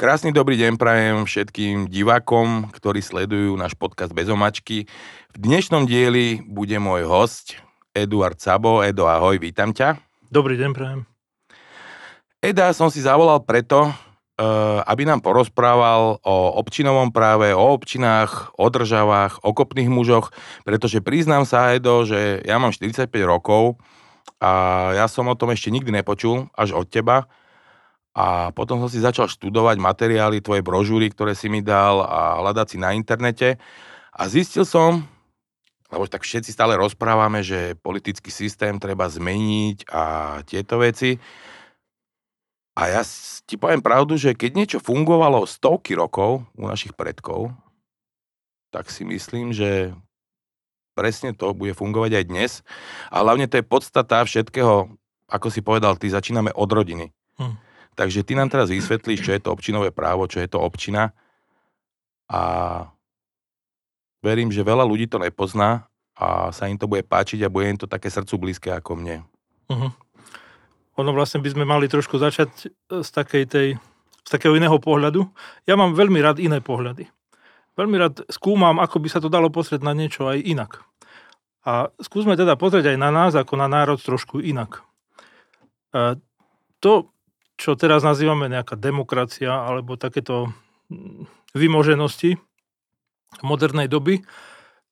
Krásny dobrý deň prajem všetkým divákom, ktorí sledujú náš podcast Bez omačky. V dnešnom dieli bude môj host Eduard Sabo. Edo, ahoj, vítam ťa. Dobrý deň prajem. Eda som si zavolal preto, eh, aby nám porozprával o občinovom práve, o občinách, o državách, o kopných mužoch, pretože priznám sa, Edo, že ja mám 45 rokov a ja som o tom ešte nikdy nepočul, až od teba a potom som si začal študovať materiály, tvoje brožúry, ktoré si mi dal a hľadať si na internete. A zistil som, lebo tak všetci stále rozprávame, že politický systém treba zmeniť a tieto veci. A ja ti poviem pravdu, že keď niečo fungovalo stovky rokov u našich predkov, tak si myslím, že presne to bude fungovať aj dnes. A hlavne to je podstata všetkého, ako si povedal, ty začíname od rodiny. Hm Takže ty nám teraz vysvetlíš, čo je to občinové právo, čo je to občina. A verím, že veľa ľudí to nepozná a sa im to bude páčiť a bude im to také srdcu blízke ako mne. Uh-huh. Ono vlastne by sme mali trošku začať e, z, takej tej, z takého iného pohľadu. Ja mám veľmi rád iné pohľady. Veľmi rád skúmam, ako by sa to dalo pozrieť na niečo aj inak. A skúsme teda pozrieť aj na nás, ako na národ, trošku inak. E, to, čo teraz nazývame nejaká demokracia alebo takéto mm, vymoženosti modernej doby,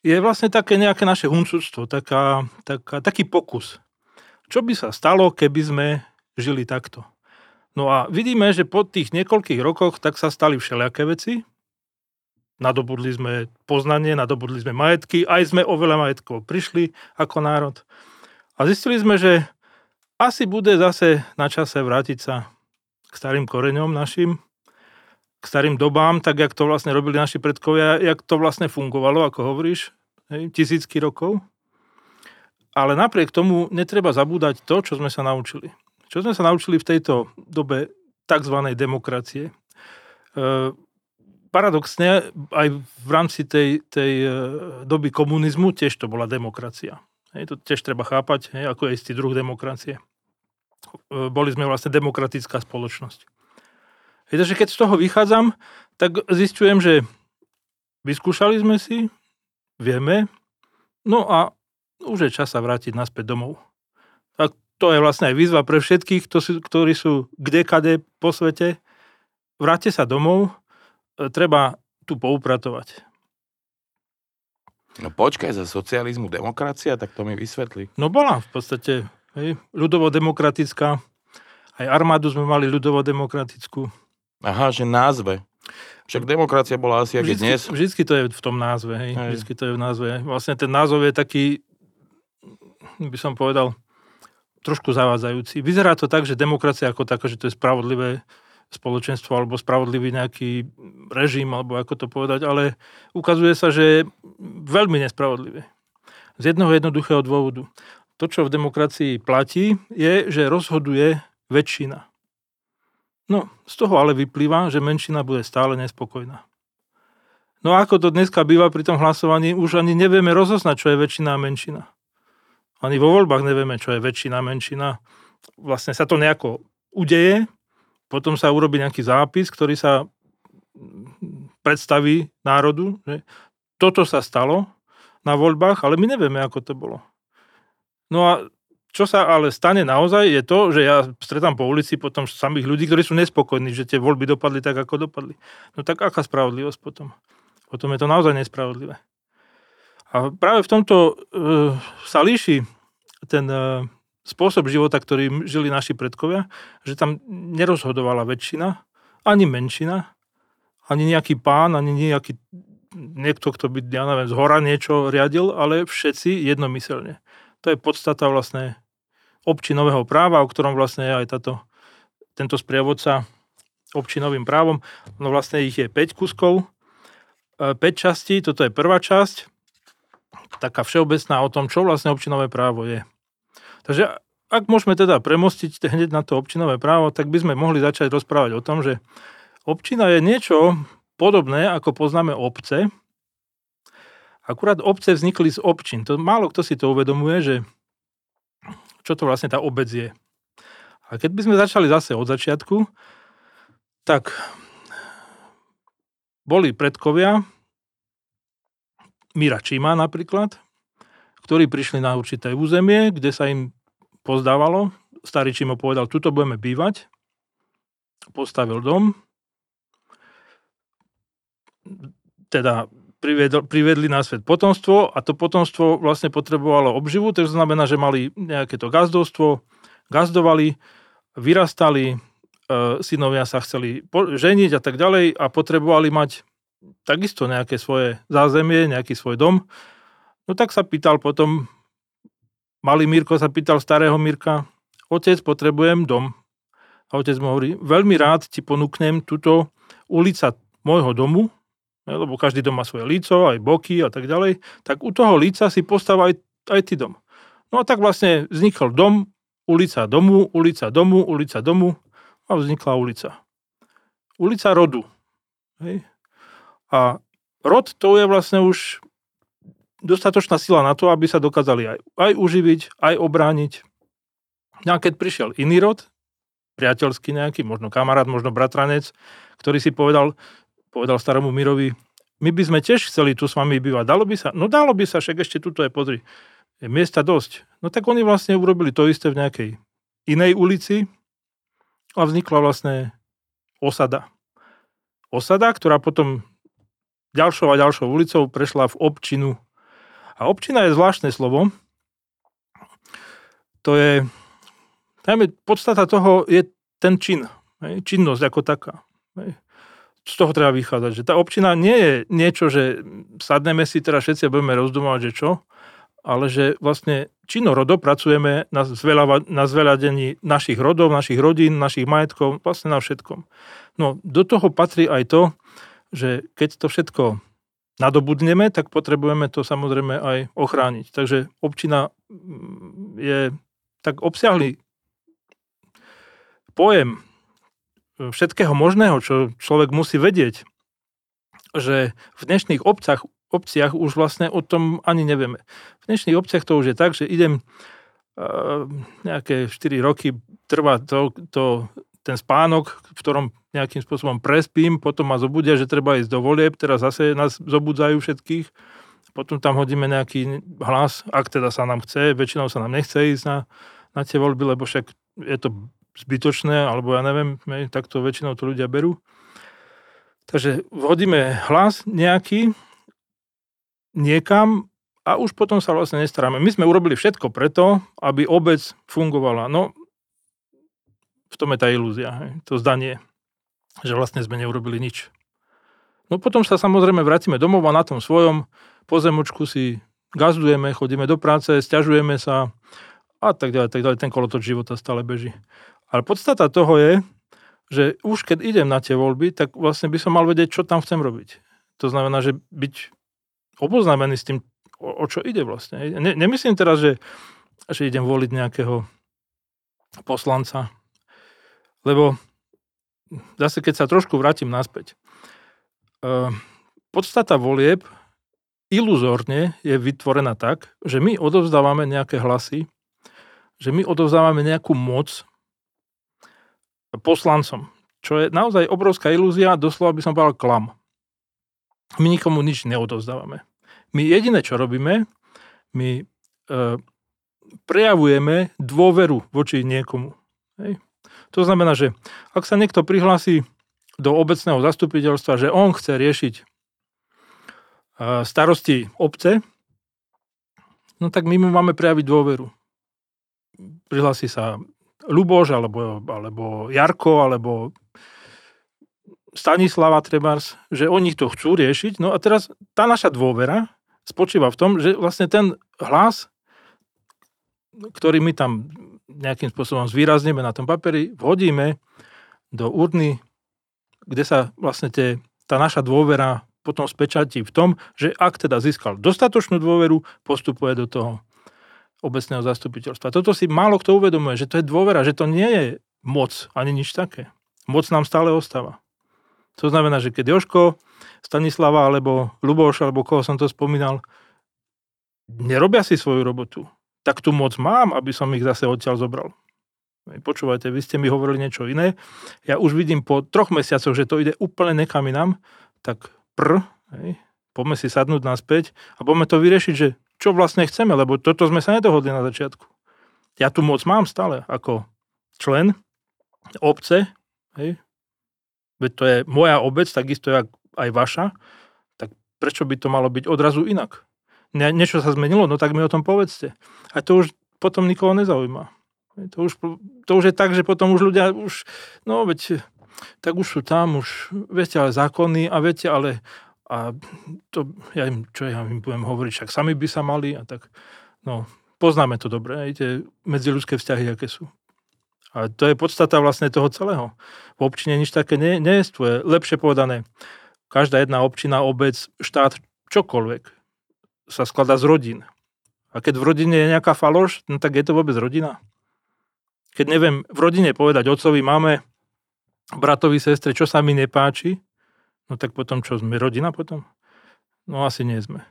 je vlastne také nejaké naše huncúctvo, taká, taká, taký pokus. Čo by sa stalo, keby sme žili takto? No a vidíme, že po tých niekoľkých rokoch tak sa stali všelijaké veci. Nadobudli sme poznanie, nadobudli sme majetky, aj sme o veľa majetkov prišli ako národ. A zistili sme, že asi bude zase na čase vrátiť sa k starým koreňom našim, k starým dobám, tak jak to vlastne robili naši predkovia, jak to vlastne fungovalo, ako hovoríš, hej, tisícky rokov. Ale napriek tomu netreba zabúdať to, čo sme sa naučili. Čo sme sa naučili v tejto dobe tzv. demokracie. E, paradoxne, aj v rámci tej, tej e, doby komunizmu tiež to bola demokracia. Hej, to tiež treba chápať, hej, ako je istý druh demokracie. Boli sme vlastne demokratická spoločnosť. Takže keď z toho vychádzam, tak zistujem, že vyskúšali sme si, vieme, no a už je čas sa vrátiť naspäť domov. Tak to je vlastne aj výzva pre všetkých, ktorí sú kdekade po svete. Vráťte sa domov, e, treba tu poupratovať. No počkaj, za socializmu demokracia, tak to mi vysvetli. No bola v podstate Hej, ľudovo-demokratická. Aj armádu sme mali ľudovo-demokratickú. Aha, že názve. Však demokracia bola asi ako dnes. Vždycky to je v tom názve, hej. hej. Vždycky to je v názve. Vlastne ten názov je taký, by som povedal, trošku zavádzajúci. Vyzerá to tak, že demokracia ako taká, že to je spravodlivé spoločenstvo alebo spravodlivý nejaký režim, alebo ako to povedať, ale ukazuje sa, že je veľmi nespravodlivé. Z jednoho jednoduchého dôvodu to, čo v demokracii platí, je, že rozhoduje väčšina. No, z toho ale vyplýva, že menšina bude stále nespokojná. No a ako to dneska býva pri tom hlasovaní, už ani nevieme rozoznať, čo je väčšina a menšina. Ani vo voľbách nevieme, čo je väčšina a menšina. Vlastne sa to nejako udeje, potom sa urobí nejaký zápis, ktorý sa predstaví národu, že toto sa stalo na voľbách, ale my nevieme, ako to bolo. No a čo sa ale stane naozaj je to, že ja stretám po ulici potom samých ľudí, ktorí sú nespokojní, že tie voľby dopadli tak, ako dopadli. No tak aká spravodlivosť potom? Potom je to naozaj nespravodlivé. A práve v tomto e, sa líši ten e, spôsob života, ktorým žili naši predkovia, že tam nerozhodovala väčšina, ani menšina, ani nejaký pán, ani nejaký niekto, kto by, ja neviem, z hora niečo riadil, ale všetci jednomyselne. To je podstata vlastne občinového práva, o ktorom vlastne je aj táto, tento sprievodca občinovým právom. No vlastne ich je 5 kuskov, 5 e, častí, toto je prvá časť, taká všeobecná o tom, čo vlastne občinové právo je. Takže ak môžeme teda premostiť hneď na to občinové právo, tak by sme mohli začať rozprávať o tom, že občina je niečo podobné, ako poznáme obce, Akurát obce vznikli z občin. To, málo kto si to uvedomuje, že čo to vlastne tá obec je. A keď by sme začali zase od začiatku, tak boli predkovia, Mira Čima napríklad, ktorí prišli na určité územie, kde sa im pozdávalo. Starý Čimo povedal, tuto budeme bývať. Postavil dom. Teda privedli, privedli na svet potomstvo a to potomstvo vlastne potrebovalo obživu, to znamená, že mali nejaké to gazdovstvo, gazdovali, vyrastali, e, synovia sa chceli ženiť a tak ďalej a potrebovali mať takisto nejaké svoje zázemie, nejaký svoj dom. No tak sa pýtal potom, malý Mirko sa pýtal starého Mirka, otec, potrebujem dom. A otec mu hovorí, veľmi rád ti ponúknem túto ulica môjho domu, lebo každý dom má svoje líco, aj boky a tak ďalej, tak u toho líca si postav aj, aj ty dom. No a tak vlastne vznikol dom, ulica domu, ulica domu, ulica domu a vznikla ulica. Ulica rodu. Hej. A rod to je vlastne už dostatočná sila na to, aby sa dokázali aj, aj uživiť, aj obrániť. No a keď prišiel iný rod, priateľský nejaký, možno kamarát, možno bratranec, ktorý si povedal, povedal staromu Mirovi, my by sme tiež chceli tu s vami bývať. Dalo by sa? No dalo by sa, však ešte tuto je, pozri. Je miesta dosť. No tak oni vlastne urobili to isté v nejakej inej ulici a vznikla vlastne osada. Osada, ktorá potom ďalšou a ďalšou ulicou prešla v občinu. A občina je zvláštne slovo. To je, najmä podstata toho je ten čin. Činnosť ako taká. Z toho treba vychádzať, že tá občina nie je niečo, že sadneme si teraz všetci a budeme rozdumovať, že čo, ale že vlastne činorodo pracujeme na, zveľava, na zveľadení našich rodov, našich rodín, našich majetkov, vlastne na všetkom. No do toho patrí aj to, že keď to všetko nadobudneme, tak potrebujeme to samozrejme aj ochrániť. Takže občina mm, je tak obsiahly pojem všetkého možného, čo človek musí vedieť, že v dnešných obcach, obciach už vlastne o tom ani nevieme. V dnešných obciach to už je tak, že idem uh, nejaké 4 roky trvá to, to, ten spánok, v ktorom nejakým spôsobom prespím, potom ma zobudia, že treba ísť do volieb, teraz zase nás zobudzajú všetkých, potom tam hodíme nejaký hlas, ak teda sa nám chce, väčšinou sa nám nechce ísť na, na tie voľby, lebo však je to zbytočné, alebo ja neviem, tak to väčšinou to ľudia berú. Takže vhodíme hlas nejaký niekam a už potom sa vlastne nestaráme. My sme urobili všetko preto, aby obec fungovala. No, v tom je tá ilúzia, to zdanie, že vlastne sme neurobili nič. No potom sa samozrejme vrátime domov a na tom svojom pozemočku si gazdujeme, chodíme do práce, stiažujeme sa a tak ďalej, tak ďalej. Ten kolotoč života stále beží. Ale podstata toho je, že už keď idem na tie voľby, tak vlastne by som mal vedieť, čo tam chcem robiť. To znamená, že byť oboznámený s tým, o, o čo ide vlastne. Ne, nemyslím teraz, že, že idem voliť nejakého poslanca, lebo zase keď sa trošku vrátim naspäť, uh, podstata volieb iluzórne je vytvorená tak, že my odovzdávame nejaké hlasy, že my odovzdávame nejakú moc poslancom, čo je naozaj obrovská ilúzia, doslova by som povedal klam. My nikomu nič neodovzdávame. My jediné, čo robíme, my e, prejavujeme dôveru voči niekomu. Hej. To znamená, že ak sa niekto prihlási do obecného zastupiteľstva, že on chce riešiť e, starosti obce, no tak my mu máme prejaviť dôveru. Prihlási sa Luboš, alebo, alebo Jarko, alebo Stanislava Trebars, že oni to chcú riešiť. No a teraz tá naša dôvera spočíva v tom, že vlastne ten hlas, ktorý my tam nejakým spôsobom zvýrazneme na tom papieri, vhodíme do urny, kde sa vlastne tie, tá naša dôvera potom spečatí v tom, že ak teda získal dostatočnú dôveru, postupuje do toho obecného zastupiteľstva. Toto si málo kto uvedomuje, že to je dôvera, že to nie je moc ani nič také. Moc nám stále ostáva. To znamená, že keď Joško, Stanislava alebo Luboš, alebo koho som to spomínal, nerobia si svoju robotu, tak tu moc mám, aby som ich zase odtiaľ zobral. Počúvajte, vy ste mi hovorili niečo iné. Ja už vidím po troch mesiacoch, že to ide úplne nekam inám, tak pr, hej, poďme si sadnúť naspäť a poďme to vyriešiť, že čo vlastne chceme, lebo toto sme sa nedohodli na začiatku. Ja tu moc mám stále ako člen obce, hej, veď to je moja obec, takisto jak aj vaša, tak prečo by to malo byť odrazu inak? Ne, niečo sa zmenilo, no tak mi o tom povedzte. A to už potom nikoho nezaujíma. To už, to už je tak, že potom už ľudia už, no veď, tak už sú tam, už, viete, ale zákony a viete, ale a to, ja im, čo ja im budem hovoriť, však sami by sa mali a tak, no, poznáme to dobre, aj tie medziľudské vzťahy, aké sú. A to je podstata vlastne toho celého. V občine nič také nie, nie je Lepšie povedané, každá jedna občina, obec, štát, čokoľvek sa skladá z rodín. A keď v rodine je nejaká faloš, no tak je to vôbec rodina. Keď neviem v rodine povedať otcovi, máme bratovi, sestre, čo sa mi nepáči, No tak potom čo, sme rodina potom? No asi nie sme.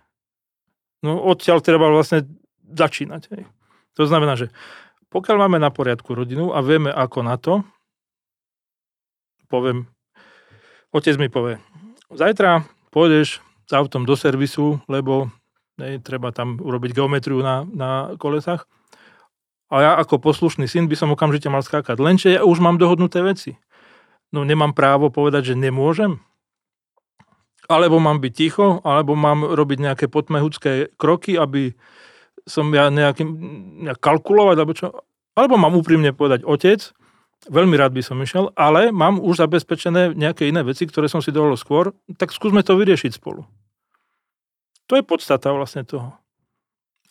No odtiaľ treba vlastne začínať. Hej. To znamená, že pokiaľ máme na poriadku rodinu a vieme ako na to, poviem, otec mi povie, zajtra pôjdeš s autom do servisu, lebo hej, treba tam urobiť geometriu na, na kolesách. A ja ako poslušný syn by som okamžite mal skákať. Lenže ja už mám dohodnuté veci. No nemám právo povedať, že nemôžem alebo mám byť ticho, alebo mám robiť nejaké potmehudské kroky, aby som ja nejakým, nejak kalkulovať, alebo čo. Alebo mám úprimne povedať, otec, veľmi rád by som išiel, ale mám už zabezpečené nejaké iné veci, ktoré som si dovolil skôr, tak skúsme to vyriešiť spolu. To je podstata vlastne toho.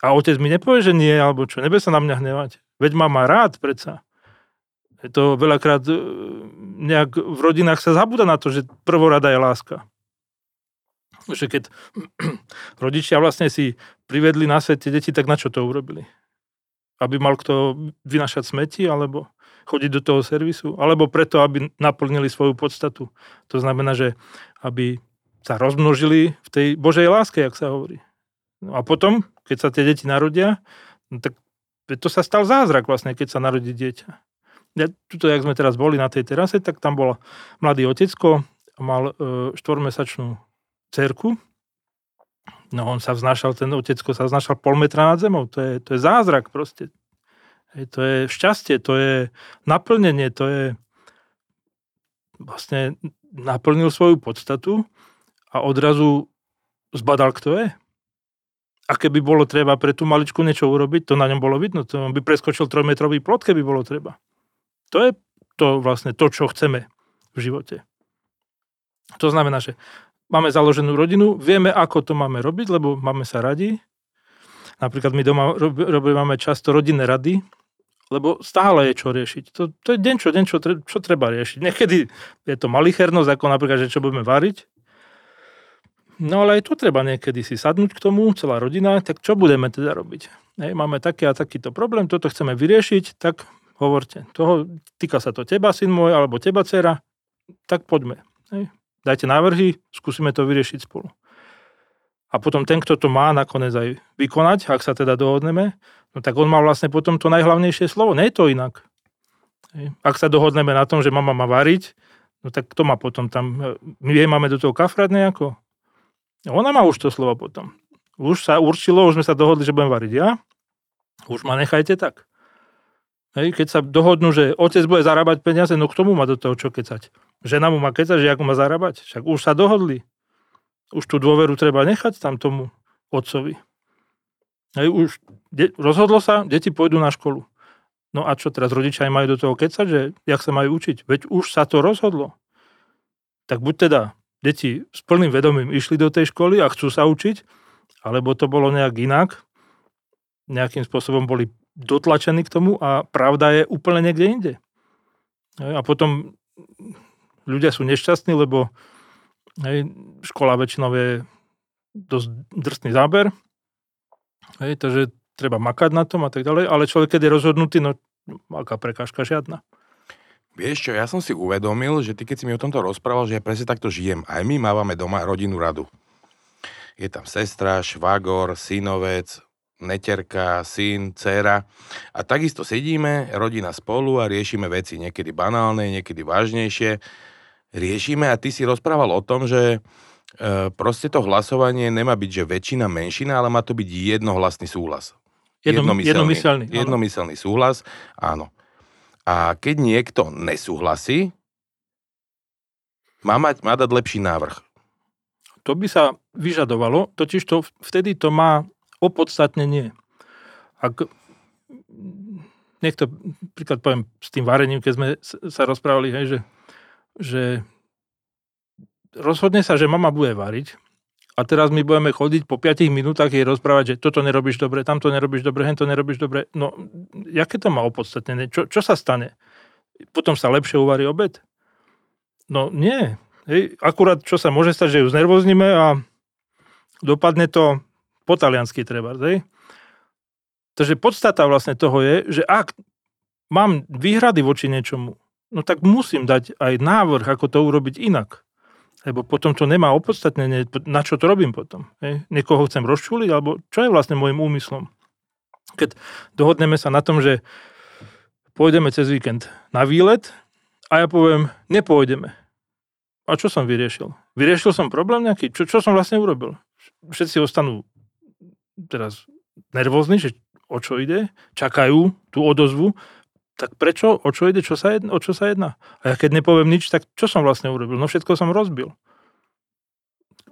A otec mi nepovie, že nie, alebo čo, nebe sa na mňa hnevať. Veď má ma rád predsa. Je to veľakrát e, nejak v rodinách sa zabúda na to, že prvorada je láska že keď rodičia vlastne si privedli na svet tie deti, tak na čo to urobili? Aby mal kto vynašať smeti, alebo chodiť do toho servisu, alebo preto, aby naplnili svoju podstatu. To znamená, že aby sa rozmnožili v tej Božej láske, jak sa hovorí. No a potom, keď sa tie deti narodia, no tak to sa stal zázrak vlastne, keď sa narodí dieťa. Ja, tuto, jak sme teraz boli na tej terase, tak tam bol mladý otecko, mal e, štvormesačnú cerku. No on sa vznášal, ten otecko sa vznášal pol metra nad zemou. To je, to je zázrak proste. To je šťastie, to je naplnenie, to je vlastne naplnil svoju podstatu a odrazu zbadal, kto je. A keby bolo treba pre tú maličku niečo urobiť, to na ňom bolo vidno. To on by preskočil trojmetrový plot, keby bolo treba. To je to vlastne to, čo chceme v živote. To znamená, že máme založenú rodinu, vieme, ako to máme robiť, lebo máme sa radi. Napríklad my doma robíme často rodinné rady, lebo stále je čo riešiť. To, to je deň čo deň, čo, čo treba riešiť. Niekedy je to malichernosť, ako napríklad, že čo budeme variť. No ale aj tu treba niekedy si sadnúť k tomu, celá rodina, tak čo budeme teda robiť? Hej, máme taký a takýto problém, toto chceme vyriešiť, tak hovorte. Toho, týka sa to teba, syn môj, alebo teba, dcera, tak poďme. Hej dajte návrhy, skúsime to vyriešiť spolu. A potom ten, kto to má nakoniec aj vykonať, ak sa teda dohodneme, no tak on má vlastne potom to najhlavnejšie slovo. Nie je to inak. Ak sa dohodneme na tom, že mama má variť, no tak kto má potom tam, my jej máme do toho kafrať nejako? Ona má už to slovo potom. Už sa určilo, už sme sa dohodli, že budem variť ja, už ma nechajte tak. Hej, keď sa dohodnú, že otec bude zarábať peniaze, no k tomu má do toho čo kecať. Žena mu má kecať, že ako má zarábať. Však už sa dohodli. Už tú dôveru treba nechať tam tomu otcovi. Hej, už de- rozhodlo sa, deti pôjdu na školu. No a čo teraz rodičia majú do toho kecať, že jak sa majú učiť? Veď už sa to rozhodlo. Tak buď teda deti s plným vedomím išli do tej školy a chcú sa učiť, alebo to bolo nejak inak, nejakým spôsobom boli dotlačení k tomu a pravda je úplne niekde inde. A potom ľudia sú nešťastní, lebo hej, škola väčšinou je dosť drsný záber, hej, takže treba makať na tom a tak ďalej, ale človek, keď je rozhodnutý, no aká prekážka žiadna. Vieš čo, ja som si uvedomil, že ty keď si mi o tomto rozprával, že ja presne takto žijem. Aj my mávame doma rodinnú radu. Je tam sestra, švagor, synovec, neterka, syn, dcera. A takisto sedíme, rodina spolu a riešime veci, niekedy banálne, niekedy vážnejšie. Riešime a ty si rozprával o tom, že E, proste to hlasovanie nemá byť, že väčšina, menšina, ale má to byť jednohlasný súhlas. Jednom, jednomyselný. Jednomyselný súhlas, áno. A keď niekto nesúhlasí, má, mať, má dať lepší návrh. To by sa vyžadovalo, totiž to vtedy to má opodstatnenie. Ak niekto, príklad poviem s tým varením, keď sme sa rozprávali, hej, že, že rozhodne sa, že mama bude variť a teraz my budeme chodiť po 5 minútach jej rozprávať, že toto nerobíš dobre, tamto nerobíš dobre, hento nerobíš dobre. No, jaké to má opodstatnené? Čo, čo sa stane? Potom sa lepšie uvarí obed? No nie. Hej, akurát čo sa môže stať, že ju znervozníme a dopadne to po taliansky treba. Hej. Takže podstata vlastne toho je, že ak mám výhrady voči niečomu, no tak musím dať aj návrh, ako to urobiť inak. Lebo potom to nemá opodstatnenie, na čo to robím potom. Hej. Niekoho chcem rozčúliť, alebo čo je vlastne môjim úmyslom. Keď dohodneme sa na tom, že pôjdeme cez víkend na výlet a ja poviem, nepôjdeme a čo som vyriešil? Vyriešil som problém nejaký? Čo, čo som vlastne urobil? Všetci ostanú teraz nervózni, že o čo ide, čakajú tú odozvu, tak prečo, o čo ide, čo sa jedná, o čo sa jedná? A ja keď nepoviem nič, tak čo som vlastne urobil? No všetko som rozbil.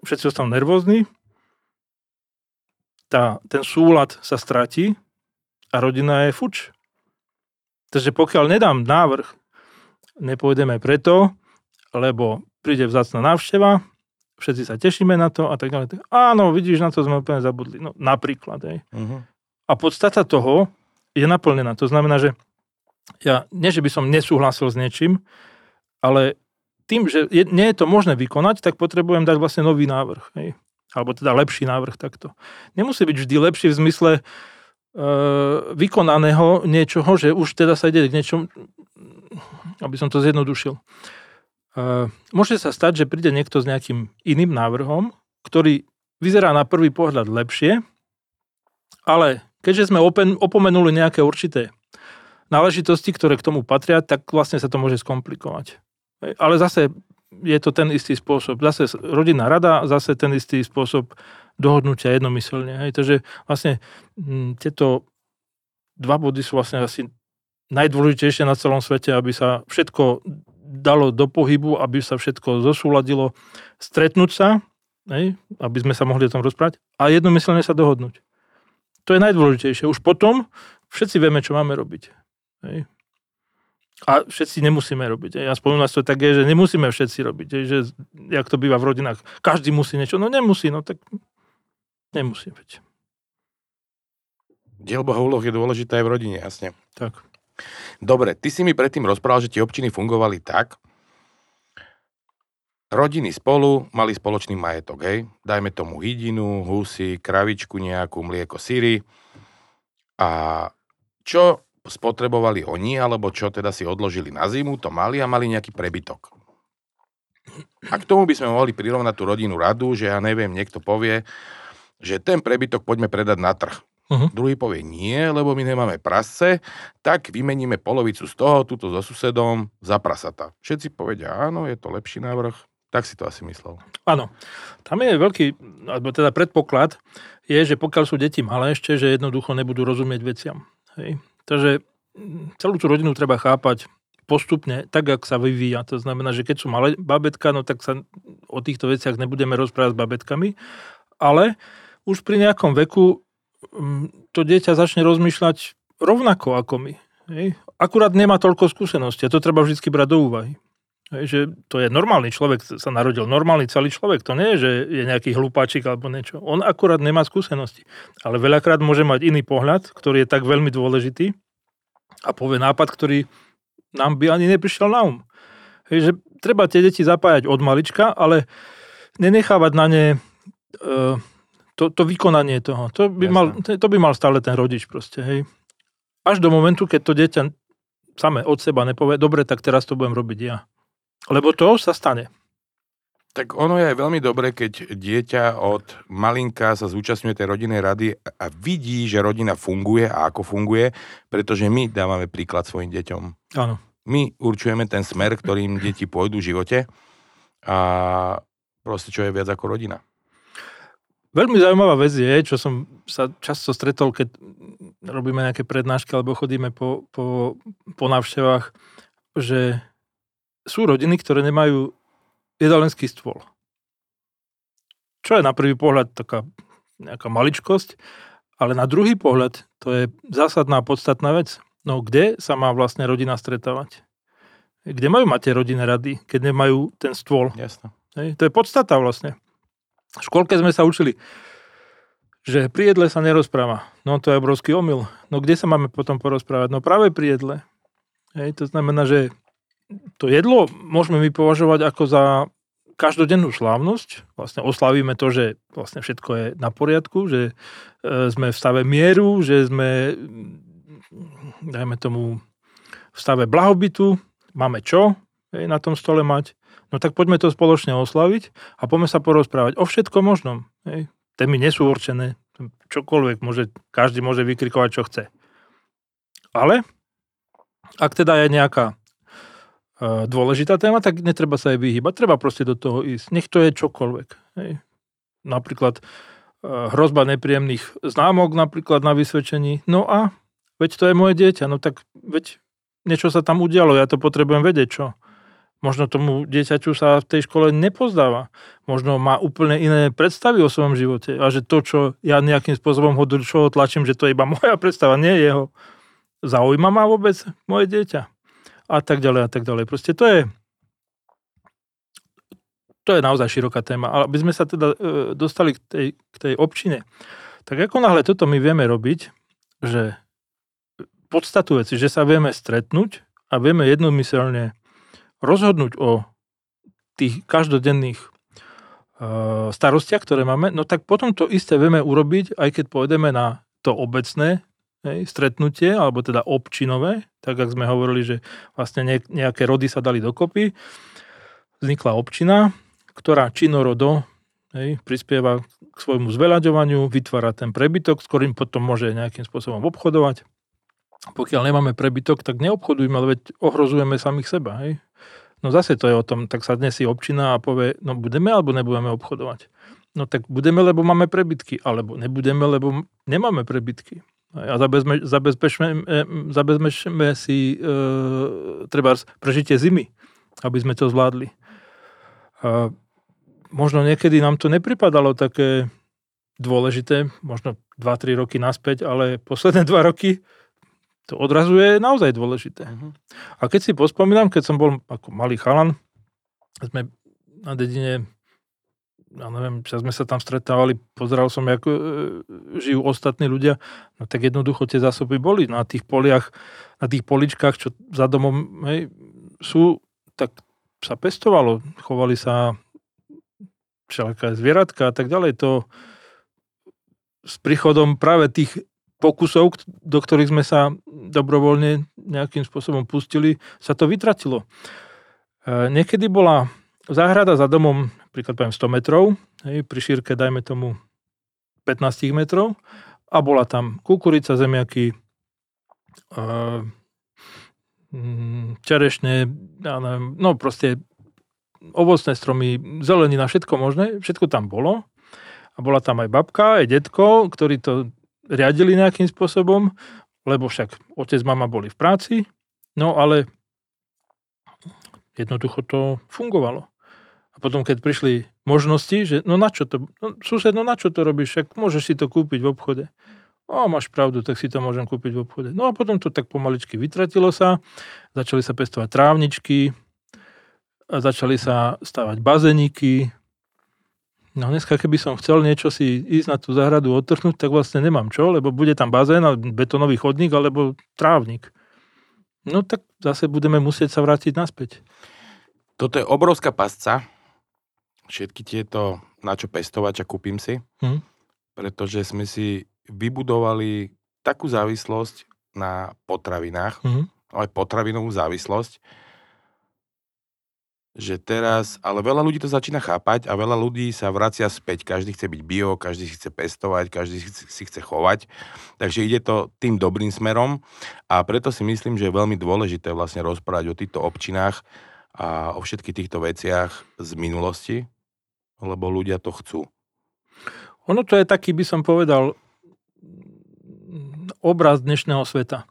Všetci ostanú nervózni, tá, ten súlad sa stratí a rodina je fuč. Takže pokiaľ nedám návrh, nepôjdeme preto, lebo príde vzácna návšteva, všetci sa tešíme na to a tak ďalej. Áno, vidíš, na to sme úplne zabudli. No, napríklad. Hej. Uh-huh. A podstata toho je naplnená. To znamená, že ja, nie, že by som nesúhlasil s niečím, ale tým, že je, nie je to možné vykonať, tak potrebujem dať vlastne nový návrh. Hej. Alebo teda lepší návrh takto. Nemusí byť vždy lepší v zmysle e, vykonaného niečoho, že už teda sa ide k niečomu, aby som to zjednodušil. Môže sa stať, že príde niekto s nejakým iným návrhom, ktorý vyzerá na prvý pohľad lepšie, ale keďže sme opomenuli nejaké určité náležitosti, ktoré k tomu patria, tak vlastne sa to môže skomplikovať. Ale zase je to ten istý spôsob. Zase rodinná rada, zase ten istý spôsob dohodnutia jednomyselne. Hej. Takže vlastne m, tieto dva body sú vlastne asi najdôležitejšie na celom svete, aby sa všetko dalo do pohybu, aby sa všetko zosúladilo, stretnúť sa, hej, aby sme sa mohli o tom rozprávať a jednomyselne sa dohodnúť. To je najdôležitejšie. Už potom všetci vieme, čo máme robiť. Hej. A všetci nemusíme robiť. Ja spomínam nás to tak je, že nemusíme všetci robiť. Hej, že, jak to býva v rodinách, každý musí niečo. No nemusí, no tak nemusí byť. Diel Boha úloh je dôležité aj v rodine, jasne. Tak. Dobre, ty si mi predtým rozprával, že tie občiny fungovali tak, rodiny spolu mali spoločný majetok, hej? Dajme tomu hydinu, husy, kravičku nejakú, mlieko, syry. A čo spotrebovali oni, alebo čo teda si odložili na zimu, to mali a mali nejaký prebytok. A k tomu by sme mohli prirovnať tú rodinu radu, že ja neviem, niekto povie, že ten prebytok poďme predať na trh. Uh-huh. Druhý povie nie, lebo my nemáme prasce, tak vymeníme polovicu z toho, túto so susedom, za prasata. Všetci povedia, áno, je to lepší návrh, tak si to asi myslel. Áno. Tam je veľký, alebo teda predpoklad, je, že pokiaľ sú deti malé ešte, že jednoducho nebudú rozumieť veciam. Hej. Takže mm, celú tú rodinu treba chápať postupne, tak, ako sa vyvíja. To znamená, že keď sú malé babetka, no tak sa o týchto veciach nebudeme rozprávať s babetkami, ale už pri nejakom veku Mm, to dieťa začne rozmýšľať rovnako ako my. Akurát nemá toľko skúseností a to treba vždy brať do úvahy. Že to je normálny človek, sa narodil normálny celý človek, to nie je, že je nejaký hlupáčik alebo niečo. On akurát nemá skúsenosti. Ale veľakrát môže mať iný pohľad, ktorý je tak veľmi dôležitý a povie nápad, ktorý nám by ani neprišiel na um. Hej, že treba tie deti zapájať od malička, ale nenechávať na ne e, to, to vykonanie toho. To by, mal, to by mal stále ten rodič proste, hej. Až do momentu, keď to dieťa same od seba nepovie, dobre, tak teraz to budem robiť ja. Lebo to sa stane. Tak ono je aj veľmi dobré, keď dieťa od malinka sa zúčastňuje tej rodinnej rady a vidí, že rodina funguje a ako funguje, pretože my dávame príklad svojim deťom. Áno. My určujeme ten smer, ktorým deti pôjdu v živote a proste čo je viac ako rodina. Veľmi zaujímavá vec je, čo som sa často stretol, keď robíme nejaké prednášky alebo chodíme po, po, po návštevách, že sú rodiny, ktoré nemajú jedalenský stôl. Čo je na prvý pohľad taká nejaká maličkosť, ale na druhý pohľad to je zásadná podstatná vec. No kde sa má vlastne rodina stretávať? Kde majú mať tie rodinné rady, keď nemajú ten stôl? Jasne. Hej, to je podstata vlastne. V školke sme sa učili, že pri jedle sa nerozpráva. No to je obrovský omyl. No kde sa máme potom porozprávať? No práve pri jedle. Hej, to znamená, že to jedlo môžeme my považovať ako za každodennú slávnosť. Vlastne oslavíme to, že vlastne všetko je na poriadku, že e, sme v stave mieru, že sme, dajme tomu, v stave blahobytu, máme čo na tom stole mať. No tak poďme to spoločne oslaviť a poďme sa porozprávať o všetkom možnom. Hej. Témy nie sú určené, čokoľvek, môže, každý môže vykrikovať, čo chce. Ale ak teda je nejaká dôležitá téma, tak netreba sa jej vyhýbať, treba proste do toho ísť. Nech to je čokoľvek. Hej. Napríklad uh, hrozba nepríjemných známok napríklad na vysvedčení. No a veď to je moje dieťa, no tak veď niečo sa tam udialo, ja to potrebujem vedieť, čo. Možno tomu dieťaťu sa v tej škole nepozdáva. Možno má úplne iné predstavy o svojom živote. A že to, čo ja nejakým spôsobom ho do čoho tlačím, že to je iba moja predstava, nie jeho. Zaujíma ma vôbec moje dieťa. A tak ďalej, a tak ďalej. Proste to je to je naozaj široká téma. Ale aby sme sa teda e, dostali k tej, k tej občine, tak ako náhle toto my vieme robiť, že podstatu veci, že sa vieme stretnúť a vieme jednomyselne rozhodnúť o tých každodenných uh, starostiach, ktoré máme, no tak potom to isté vieme urobiť, aj keď pôjdeme na to obecné hej, stretnutie, alebo teda občinové, tak ako sme hovorili, že vlastne nejaké rody sa dali dokopy, vznikla občina, ktorá činorodo hej, prispieva k svojmu zveľaďovaniu, vytvára ten prebytok, s ktorým potom môže nejakým spôsobom obchodovať. Pokiaľ nemáme prebytok, tak neobchodujme, ale veď ohrozujeme samých seba. Hej. No zase to je o tom, tak sa dnes si občina a povie, no budeme alebo nebudeme obchodovať. No tak budeme, lebo máme prebytky, alebo nebudeme, lebo nemáme prebytky. A zabezme, zabezpečme, e, zabezpečme si e, treba prežitie zimy, aby sme to zvládli. A možno niekedy nám to nepripadalo také dôležité, možno 2-3 roky naspäť, ale posledné 2 roky to odrazu je naozaj dôležité. Uh-huh. A keď si pospomínam, keď som bol ako malý chalan, sme na dedine, ja neviem, čo sme sa tam stretávali, pozeral som, ako e, žijú ostatní ľudia, no tak jednoducho tie zásoby boli na tých poliach, na tých poličkách, čo za domom hej, sú, tak sa pestovalo, chovali sa všelaké zvieratka a tak ďalej. To s príchodom práve tých pokusov, do ktorých sme sa dobrovoľne nejakým spôsobom pustili, sa to vytratilo. E, niekedy bola záhrada za domom, príklad poviem 100 metrov, hej, pri šírke dajme tomu 15 metrov a bola tam kukurica, zemiaky, e, čerešne, ja neviem, no proste ovocné stromy, zelenina, všetko možné, všetko tam bolo. A bola tam aj babka, aj detko, ktorí to riadili nejakým spôsobom, lebo však otec, mama boli v práci, no ale jednoducho to fungovalo. A potom, keď prišli možnosti, že no na čo to, no, sused, no na čo to robíš, však môžeš si to kúpiť v obchode. O, máš pravdu, tak si to môžem kúpiť v obchode. No a potom to tak pomaličky vytratilo sa, začali sa pestovať trávničky, a začali sa stavať bazeniky, No dneska, keby som chcel niečo si ísť na tú záhradu odtrhnúť, tak vlastne nemám čo, lebo bude tam bazén a betonový chodník alebo trávnik. No tak zase budeme musieť sa vrátiť naspäť. Toto je obrovská pasca. Všetky tieto, na čo pestovať a kúpim si. Hm. Pretože sme si vybudovali takú závislosť na potravinách, hm. ale potravinovú závislosť, že teraz, ale veľa ľudí to začína chápať a veľa ľudí sa vracia späť. Každý chce byť bio, každý si chce pestovať, každý si chce chovať. Takže ide to tým dobrým smerom a preto si myslím, že je veľmi dôležité vlastne rozprávať o týchto občinách a o všetkých týchto veciach z minulosti, lebo ľudia to chcú. Ono to je taký, by som povedal, obraz dnešného sveta.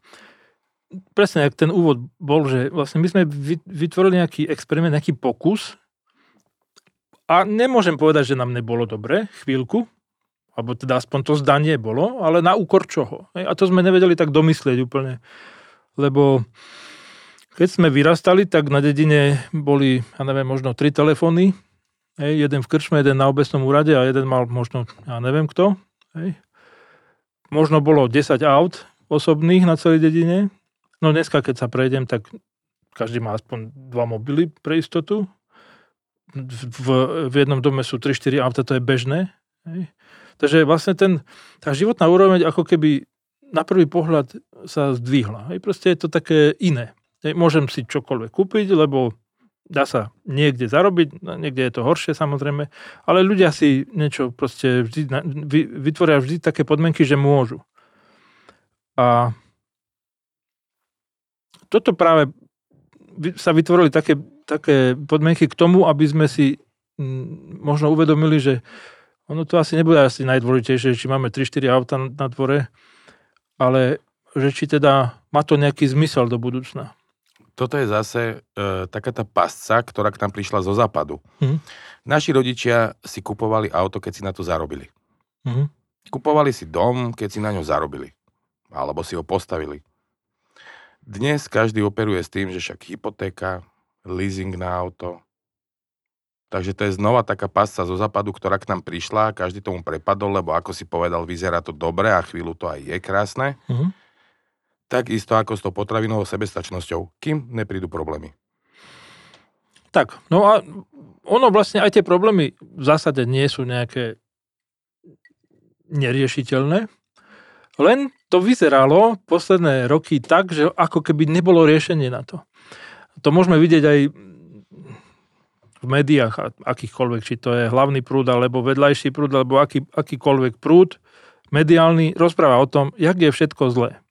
Presne, ak ten úvod bol, že vlastne my sme vytvorili nejaký experiment, nejaký pokus a nemôžem povedať, že nám nebolo dobre chvíľku, alebo teda aspoň to zdanie bolo, ale na úkor čoho. A to sme nevedeli tak domyslieť úplne. Lebo keď sme vyrastali, tak na dedine boli, ja neviem, možno tri telefóny. Hej, jeden v krčme, jeden na obecnom úrade a jeden mal možno, ja neviem kto. Hej. Možno bolo 10 aut osobných na celej dedine. No dneska, keď sa prejdem, tak každý má aspoň dva mobily pre istotu. V, v jednom dome sú 3-4 auta, to je bežné. Hej. Takže vlastne ten, tá životná úroveň ako keby na prvý pohľad sa zdvihla. Hej, proste je to také iné. Hej, môžem si čokoľvek kúpiť, lebo dá sa niekde zarobiť, no, niekde je to horšie samozrejme, ale ľudia si niečo proste vždy, vytvoria vždy také podmienky, že môžu. A toto práve sa vytvorili také, také podmienky k tomu, aby sme si možno uvedomili, že ono to asi nebude asi najdôležitejšie, či máme 3-4 auta na dvore, ale že či teda má to nejaký zmysel do budúcna. Toto je zase e, taká tá pasca, ktorá k nám prišla zo západu. Mm. Naši rodičia si kupovali auto, keď si na to zarobili. Mm. Kupovali si dom, keď si na ňo zarobili. Alebo si ho postavili. Dnes každý operuje s tým, že však hypotéka, leasing na auto, Takže to je znova taká pasca zo západu, ktorá k nám prišla, každý tomu prepadol, lebo ako si povedal, vyzerá to dobre a chvíľu to aj je krásne. Mm-hmm. Takisto ako s tou potravinovou sebestačnosťou, kým neprídu problémy. Tak, no a ono vlastne aj tie problémy v zásade nie sú nejaké neriešiteľné, len to vyzeralo posledné roky tak, že ako keby nebolo riešenie na to. To môžeme vidieť aj v médiách akýchkoľvek, či to je hlavný prúd, alebo vedľajší prúd, alebo aký, akýkoľvek prúd mediálny, rozpráva o tom, jak je všetko zlé.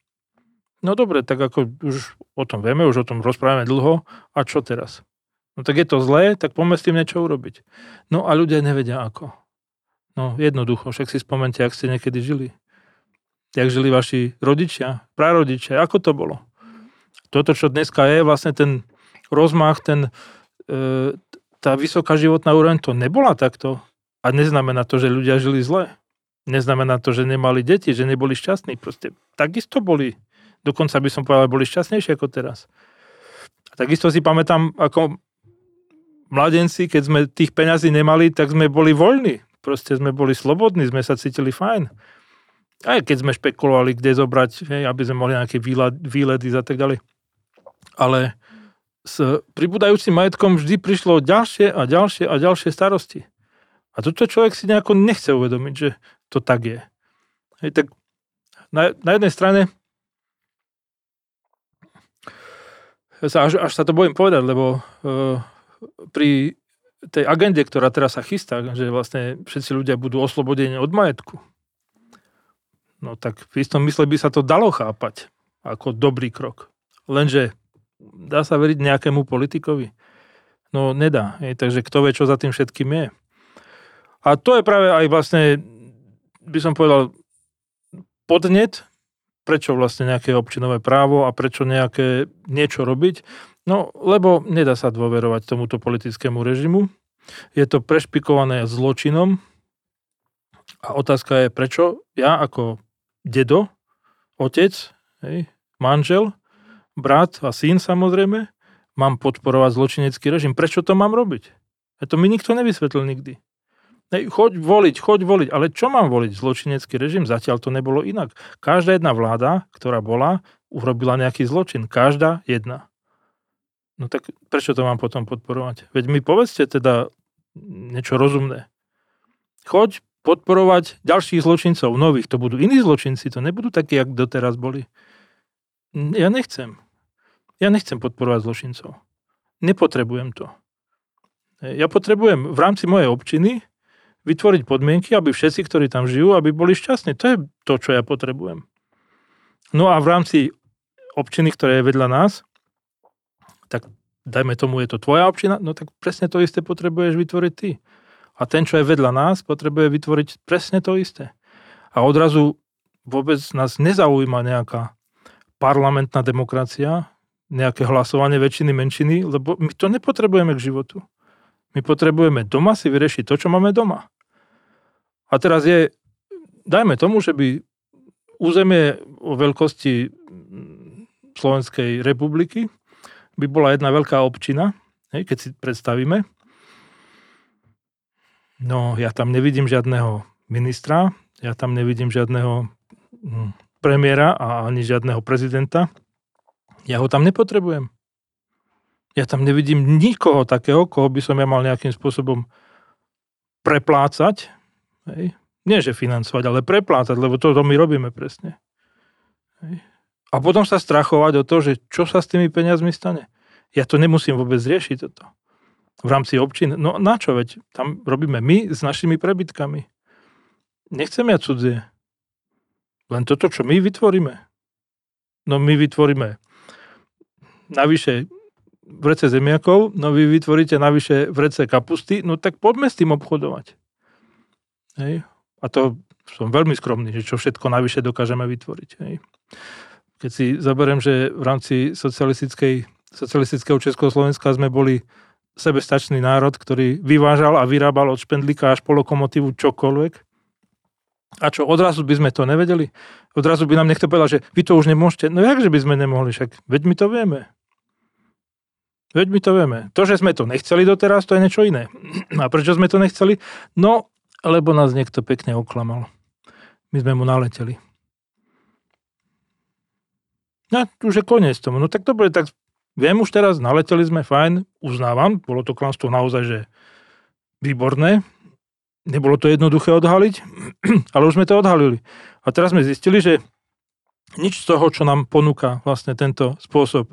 No dobre, tak ako už o tom vieme, už o tom rozprávame dlho, a čo teraz? No tak je to zlé, tak poďme s tým niečo urobiť. No a ľudia nevedia ako. No jednoducho, však si spomente, ak ste niekedy žili. Jak žili vaši rodičia, prarodičia, ako to bolo. Toto, čo dneska je, vlastne ten rozmach, ten, e, tá vysoká životná úroveň to nebola takto. A neznamená to, že ľudia žili zle. Neznamená to, že nemali deti, že neboli šťastní. Proste takisto boli. Dokonca by som povedal, boli šťastnejšie ako teraz. A takisto si pamätám, ako mladenci, keď sme tých peňazí nemali, tak sme boli voľní. Proste sme boli slobodní, sme sa cítili fajn. Aj keď sme špekulovali, kde zobrať, hej, aby sme mohli nejaké výlety a tak ďalej. Ale s pribúdajúcim majetkom vždy prišlo ďalšie a ďalšie a ďalšie starosti. A toto človek si nejako nechce uvedomiť, že to tak je. Hej, tak na, na jednej strane až, až sa to bojím povedať, lebo uh, pri tej agende, ktorá teraz sa chystá, že vlastne všetci ľudia budú oslobodení od majetku, no tak v istom mysle by sa to dalo chápať ako dobrý krok. Lenže dá sa veriť nejakému politikovi? No nedá. Hej, takže kto vie, čo za tým všetkým je. A to je práve aj vlastne, by som povedal, podnet, prečo vlastne nejaké občinové právo a prečo nejaké niečo robiť. No, lebo nedá sa dôverovať tomuto politickému režimu. Je to prešpikované zločinom. A otázka je, prečo ja ako dedo, otec, hej, manžel, brat a syn samozrejme, mám podporovať zločinecký režim. Prečo to mám robiť? A to mi nikto nevysvetlil nikdy. Choď voliť, choď voliť, ale čo mám voliť? Zločinecký režim? Zatiaľ to nebolo inak. Každá jedna vláda, ktorá bola, urobila nejaký zločin. Každá jedna. No tak prečo to mám potom podporovať? Veď mi povedzte teda niečo rozumné. Choď podporovať ďalších zločincov, nových. To budú iní zločinci, to nebudú takí, jak doteraz boli. Ja nechcem. Ja nechcem podporovať zločincov. Nepotrebujem to. Ja potrebujem v rámci mojej občiny vytvoriť podmienky, aby všetci, ktorí tam žijú, aby boli šťastní. To je to, čo ja potrebujem. No a v rámci občiny, ktorá je vedľa nás, tak dajme tomu, je to tvoja občina, no tak presne to isté potrebuješ vytvoriť ty. A ten, čo je vedľa nás, potrebuje vytvoriť presne to isté. A odrazu vôbec nás nezaujíma nejaká parlamentná demokracia, nejaké hlasovanie väčšiny, menšiny, lebo my to nepotrebujeme k životu. My potrebujeme doma si vyriešiť to, čo máme doma. A teraz je, dajme tomu, že by územie o veľkosti Slovenskej republiky by bola jedna veľká občina, keď si predstavíme. No, ja tam nevidím žiadneho ministra, ja tam nevidím žiadneho hm, premiéra a ani žiadneho prezidenta. Ja ho tam nepotrebujem. Ja tam nevidím nikoho takého, koho by som ja mal nejakým spôsobom preplácať. Hej. Nie, že financovať, ale preplácať, lebo to, to my robíme presne. Hej. A potom sa strachovať o to, že čo sa s tými peniazmi stane. Ja to nemusím vôbec riešiť toto. V rámci občin. No na čo, veď tam robíme my s našimi prebytkami. Nechcem ja cudzie. Len toto, čo my vytvoríme. No my vytvoríme navyše vrece zemiakov, no vy vytvoríte navyše vrece kapusty, no tak poďme s tým obchodovať. Hej. A to som veľmi skromný, že čo všetko navyše dokážeme vytvoriť. Hej. Keď si zoberiem, že v rámci socialistickej, socialistického Československa sme boli sebestačný národ, ktorý vyvážal a vyrábal od špendlíka až po lokomotívu čokoľvek. A čo, odrazu by sme to nevedeli? Odrazu by nám niekto povedal, že vy to už nemôžete. No jakže by sme nemohli, však veď my to vieme. Veď my to vieme. To, že sme to nechceli doteraz, to je niečo iné. A prečo sme to nechceli? No, lebo nás niekto pekne oklamal. My sme mu naleteli. No, už je koniec tomu. No tak dobre, tak viem už teraz, naleteli sme, fajn, uznávam, bolo to klamstvo naozaj, že výborné. Nebolo to jednoduché odhaliť, ale už sme to odhalili. A teraz sme zistili, že nič z toho, čo nám ponúka vlastne tento spôsob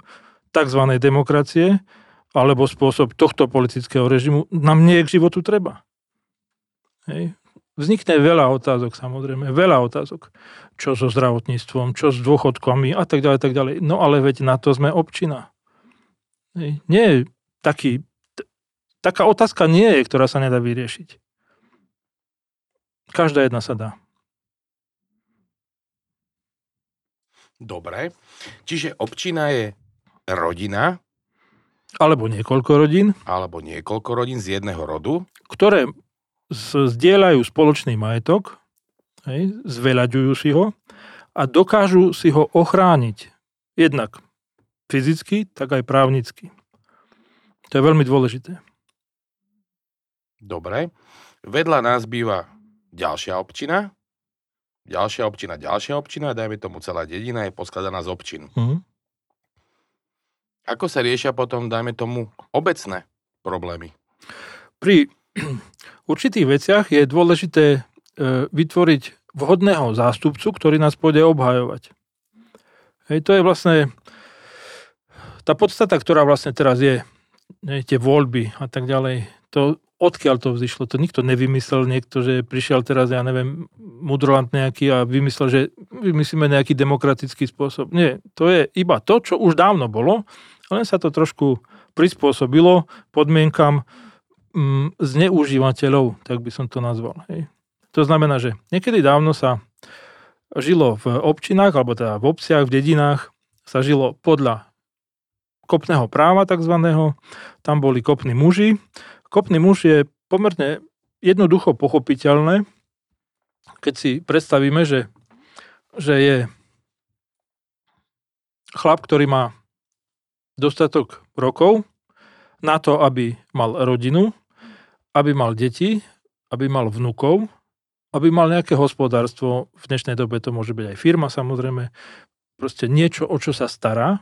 tzv. demokracie, alebo spôsob tohto politického režimu, nám nie je k životu treba. Hej. Vznikne veľa otázok, samozrejme, veľa otázok. Čo so zdravotníctvom, čo s dôchodkami a tak ďalej, tak ďalej. No ale veď na to sme občina. Nie je taký, t- taká otázka nie je, ktorá sa nedá vyriešiť. Každá jedna sa dá. Dobre. Čiže občina je rodina. Alebo niekoľko rodín. Alebo niekoľko rodín z jedného rodu. Ktoré zdieľajú spoločný majetok, hej, zveľaďujú si ho a dokážu si ho ochrániť jednak fyzicky, tak aj právnicky. To je veľmi dôležité. Dobre. Vedľa nás býva ďalšia občina, ďalšia občina, ďalšia občina, dajme tomu celá dedina je poskladaná z občin. Mm. Ako sa riešia potom, dajme tomu, obecné problémy? Pri určitých veciach je dôležité e, vytvoriť vhodného zástupcu, ktorý nás pôjde obhajovať. Hej, to je vlastne tá podstata, ktorá vlastne teraz je, hej, tie voľby a tak ďalej, to odkiaľ to vzýšlo, to nikto nevymyslel, niekto, že prišiel teraz, ja neviem, mudrolant nejaký a vymyslel, že vymyslíme nejaký demokratický spôsob. Nie, to je iba to, čo už dávno bolo, len sa to trošku prispôsobilo podmienkam mm, zneužívateľov, tak by som to nazval. Hej. To znamená, že niekedy dávno sa žilo v občinách, alebo teda v obciach, v dedinách, sa žilo podľa kopného práva takzvaného. Tam boli kopní muži. Kopný muž je pomerne jednoducho pochopiteľné, keď si predstavíme, že, že je chlap, ktorý má dostatok rokov, na to, aby mal rodinu, aby mal deti, aby mal vnukov, aby mal nejaké hospodárstvo. V dnešnej dobe to môže byť aj firma samozrejme. Proste niečo, o čo sa stará.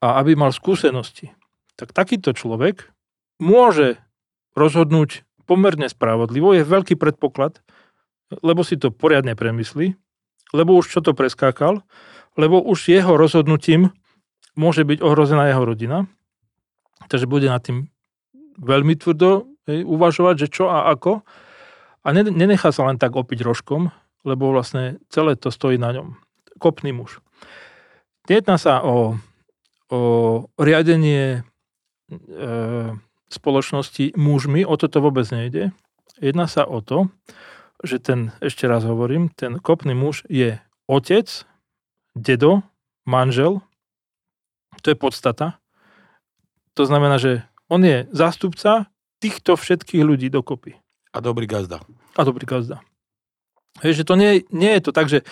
A aby mal skúsenosti. Tak takýto človek môže rozhodnúť pomerne spravodlivo. Je veľký predpoklad, lebo si to poriadne premyslí, lebo už čo to preskákal, lebo už jeho rozhodnutím môže byť ohrozená jeho rodina takže bude nad tým veľmi tvrdo uvažovať, že čo a ako. A nenechá sa len tak opiť rožkom, lebo vlastne celé to stojí na ňom. Kopný muž. Jedná sa o, o riadenie e, spoločnosti mužmi, o toto vôbec nejde. Jedná sa o to, že ten, ešte raz hovorím, ten kopný muž je otec, dedo, manžel, to je podstata. To znamená, že on je zástupca týchto všetkých ľudí dokopy. A dobrý gazda. A dobrý gazda. Hej, že to nie, nie je to tak, že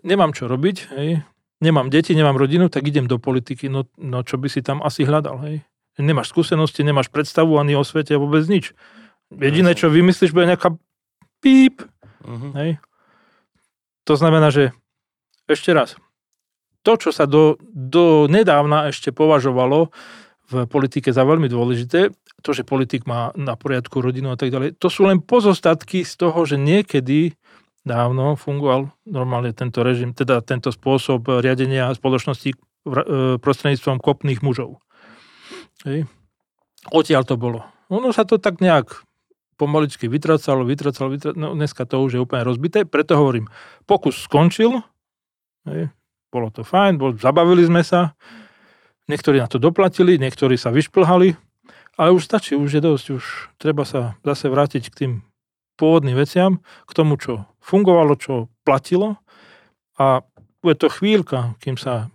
nemám čo robiť, hej, nemám deti, nemám rodinu, tak idem do politiky, no, no čo by si tam asi hľadal, hej. Nemáš skúsenosti, nemáš predstavu ani o svete, vôbec nič. Jediné, čo vymyslíš, bude nejaká píp. Uh-huh. Hej. To znamená, že ešte raz, to, čo sa do, do nedávna ešte považovalo v politike za veľmi dôležité, to, že politik má na poriadku rodinu a tak ďalej, to sú len pozostatky z toho, že niekedy dávno fungoval normálne tento režim, teda tento spôsob riadenia spoločnosti e, prostredníctvom kopných mužov. Hej. Odtiaľ to bolo. Ono sa to tak nejak pomaličky vytracalo, vytracalo, vytracalo, no dneska to už je úplne rozbité, preto hovorím, pokus skončil, hej. bolo to fajn, bol, zabavili sme sa, niektorí na to doplatili, niektorí sa vyšplhali, ale už stačí, už je dosť, už treba sa zase vrátiť k tým pôvodným veciam, k tomu, čo fungovalo, čo platilo a bude to chvíľka, kým sa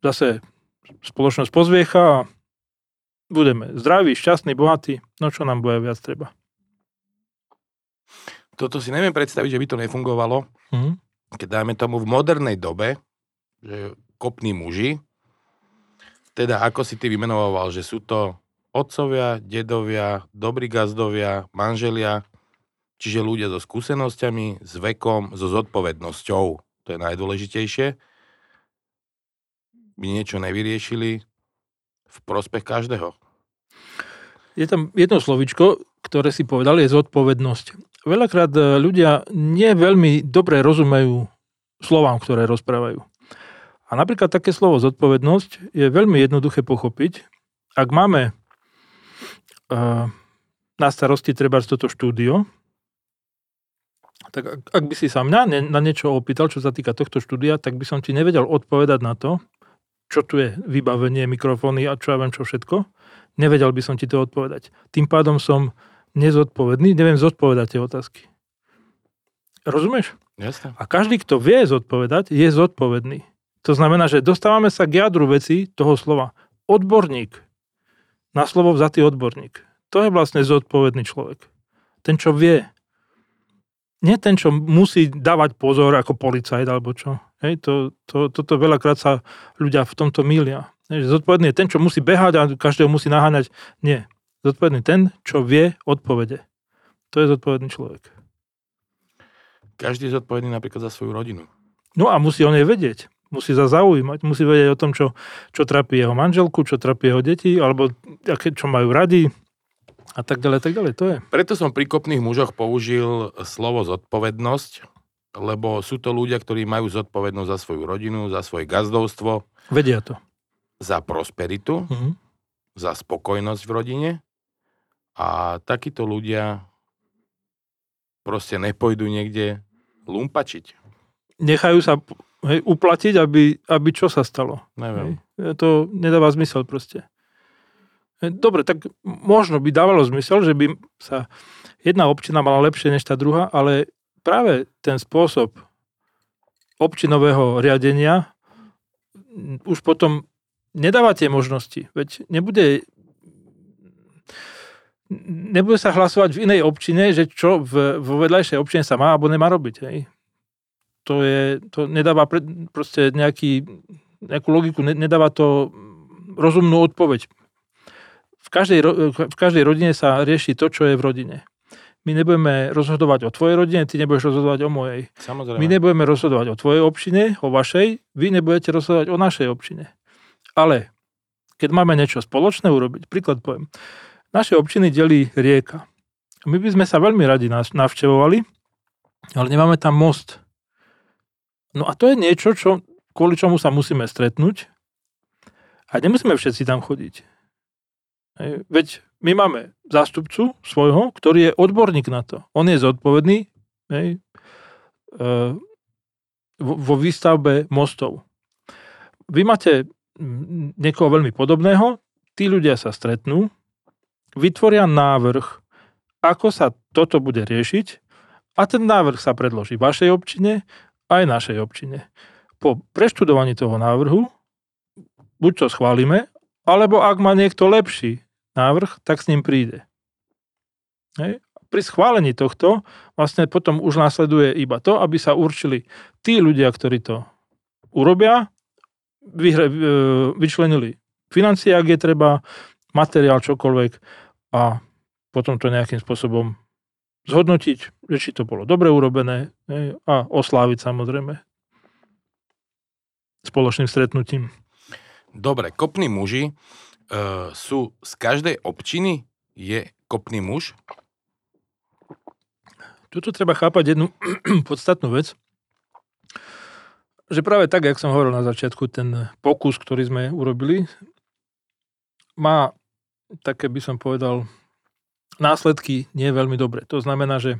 zase spoločnosť pozviecha a budeme zdraví, šťastní, bohatí, no čo nám bude viac treba. Toto si neviem predstaviť, že by to nefungovalo, mm-hmm. keď dáme tomu v modernej dobe, že kopní muži, teda ako si ty vymenoval, že sú to otcovia, dedovia, dobrí gazdovia, manželia, Čiže ľudia so skúsenosťami, s vekom, so zodpovednosťou, to je najdôležitejšie, by niečo nevyriešili v prospech každého. Je tam jedno slovičko, ktoré si povedal, je zodpovednosť. Veľakrát e, ľudia nie veľmi dobre rozumejú slovám, ktoré rozprávajú. A napríklad také slovo zodpovednosť je veľmi jednoduché pochopiť. Ak máme uh, na starosti treba toto štúdio, tak ak, ak by si sa mňa ne, na niečo opýtal, čo sa týka tohto štúdia, tak by som ti nevedel odpovedať na to, čo tu je vybavenie, mikrofóny a čo ja viem čo všetko. Nevedel by som ti to odpovedať. Tým pádom som nezodpovedný, neviem zodpovedať tie otázky. Rozumieš? Jasne. A každý, kto vie zodpovedať, je zodpovedný. To znamená, že dostávame sa k jadru veci toho slova. Odborník. Na slovo vzatý odborník. To je vlastne zodpovedný človek. Ten, čo vie nie ten, čo musí dávať pozor ako policajt alebo čo. Hej, to, to, toto veľakrát sa ľudia v tomto milia. Hej, zodpovedný je ten, čo musí behať a každého musí naháňať. Nie. Zodpovedný ten, čo vie odpovede. To je zodpovedný človek. Každý je zodpovedný napríklad za svoju rodinu. No a musí o nej vedieť. Musí sa zaujímať, musí vedieť o tom, čo, čo trápi jeho manželku, čo trápi jeho deti, alebo aké, čo majú radi, a tak ďalej, tak ďalej, to je. Preto som pri kopných mužoch použil slovo zodpovednosť, lebo sú to ľudia, ktorí majú zodpovednosť za svoju rodinu, za svoje gazdovstvo. Vedia to. Za prosperitu, mm-hmm. za spokojnosť v rodine. A takíto ľudia proste nepojdu niekde lumpačiť. Nechajú sa hej, uplatiť, aby, aby čo sa stalo. Neviem. Hej. To nedáva zmysel proste. Dobre, tak možno by dávalo zmysel, že by sa jedna občina mala lepšie než tá druhá, ale práve ten spôsob občinového riadenia už potom nedáva tie možnosti. Veď nebude nebude sa hlasovať v inej občine, že čo v, vo vedľajšej občine sa má alebo nemá robiť. Hej. To, je, to nedáva pre, proste nejaký, nejakú logiku, nedáva to rozumnú odpoveď v každej, v každej rodine sa rieši to, čo je v rodine. My nebudeme rozhodovať o tvojej rodine, ty nebudeš rozhodovať o mojej. Samozrejme. My nebudeme rozhodovať o tvojej občine, o vašej, vy nebudete rozhodovať o našej občine. Ale keď máme niečo spoločné urobiť, príklad poviem, naše občiny delí rieka. My by sme sa veľmi radi navštevovali, ale nemáme tam most. No a to je niečo, čo, kvôli čomu sa musíme stretnúť a nemusíme všetci tam chodiť. Veď my máme zástupcu svojho, ktorý je odborník na to. On je zodpovedný hej, e, vo výstavbe mostov. Vy máte niekoho veľmi podobného, tí ľudia sa stretnú, vytvoria návrh, ako sa toto bude riešiť a ten návrh sa predloží vašej občine aj našej občine. Po preštudovaní toho návrhu buď to schválime, alebo ak má niekto lepší návrh, tak s ním príde. Hej. Pri schválení tohto vlastne potom už následuje iba to, aby sa určili tí ľudia, ktorí to urobia, vyhre, e, vyčlenili financie, ak je treba, materiál, čokoľvek a potom to nejakým spôsobom zhodnotiť, že či to bolo dobre urobené a osláviť samozrejme spoločným stretnutím. Dobre, kopní muži e, sú z každej občiny je kopný muž? Tuto treba chápať jednu podstatnú vec, že práve tak, jak som hovoril na začiatku, ten pokus, ktorý sme urobili, má také, by som povedal, následky nie veľmi dobré. To znamená, že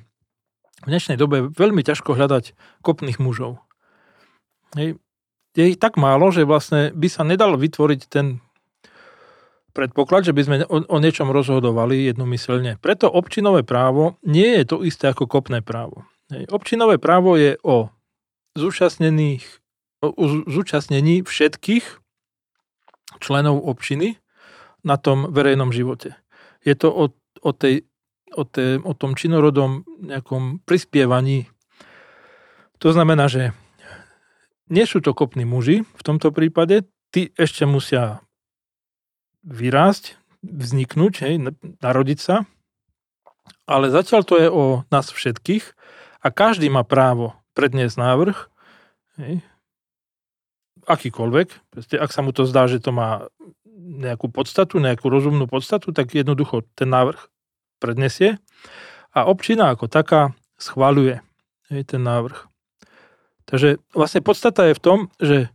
v dnešnej dobe veľmi ťažko hľadať kopných mužov. Hej. Je ich tak málo, že vlastne by sa nedal vytvoriť ten predpoklad, že by sme o, o niečom rozhodovali jednomyselne. Preto občinové právo nie je to isté ako kopné právo. Hej. Občinové právo je o zúčastnených, o zúčastnení všetkých členov občiny na tom verejnom živote. Je to o o, tej, o, tej, o tom činorodom nejakom prispievaní. To znamená, že nie sú to kopní muži v tomto prípade, tí ešte musia vyrásť, vzniknúť, hej, narodiť sa, ale zatiaľ to je o nás všetkých a každý má právo predniesť návrh, hej, akýkoľvek, ak sa mu to zdá, že to má nejakú podstatu, nejakú rozumnú podstatu, tak jednoducho ten návrh prednesie a občina ako taká schváľuje hej, ten návrh. Takže vlastne podstata je v tom, že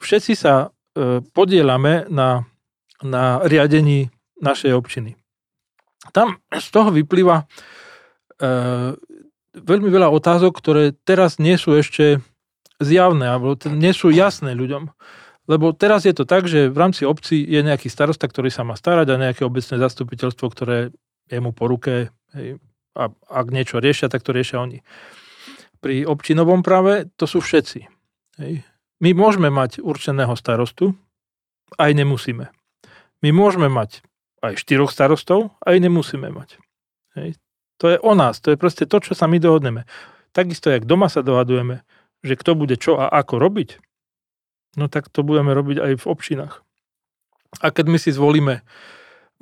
všetci sa e, podielame na, na riadení našej občiny. Tam z toho vyplýva e, veľmi veľa otázok, ktoré teraz nie sú ešte zjavné, alebo nie sú jasné ľuďom. Lebo teraz je to tak, že v rámci obci je nejaký starosta, ktorý sa má starať a nejaké obecné zastupiteľstvo, ktoré je po ruke hej, a ak niečo riešia, tak to riešia oni. Pri občinovom práve to sú všetci. Hej. My môžeme mať určeného starostu, aj nemusíme. My môžeme mať aj štyroch starostov, aj nemusíme mať. Hej. To je o nás, to je proste to, čo sa my dohodneme. Takisto, jak doma sa dohadujeme, že kto bude čo a ako robiť, no tak to budeme robiť aj v občinách. A keď my si zvolíme,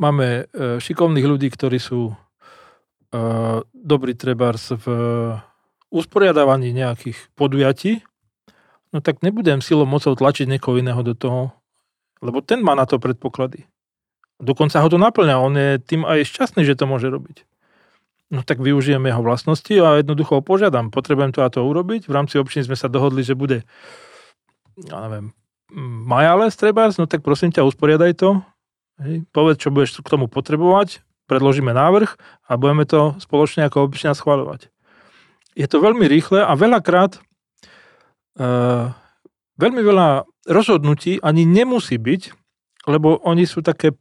máme e, šikovných ľudí, ktorí sú e, dobrí trebárs v usporiadávaní nejakých podujatí, no tak nebudem silou mocou tlačiť niekoho iného do toho, lebo ten má na to predpoklady. Dokonca ho to naplňa, on je tým aj šťastný, že to môže robiť. No tak využijem jeho vlastnosti a jednoducho ho požiadam. Potrebujem to a to urobiť. V rámci občiny sme sa dohodli, že bude ja neviem, Majales trebárs, no tak prosím ťa, usporiadaj to. Hej, povedz, čo budeš k tomu potrebovať, predložíme návrh a budeme to spoločne ako občina schváľovať. Je to veľmi rýchle a veľakrát uh, veľmi veľa rozhodnutí ani nemusí byť, lebo oni sú také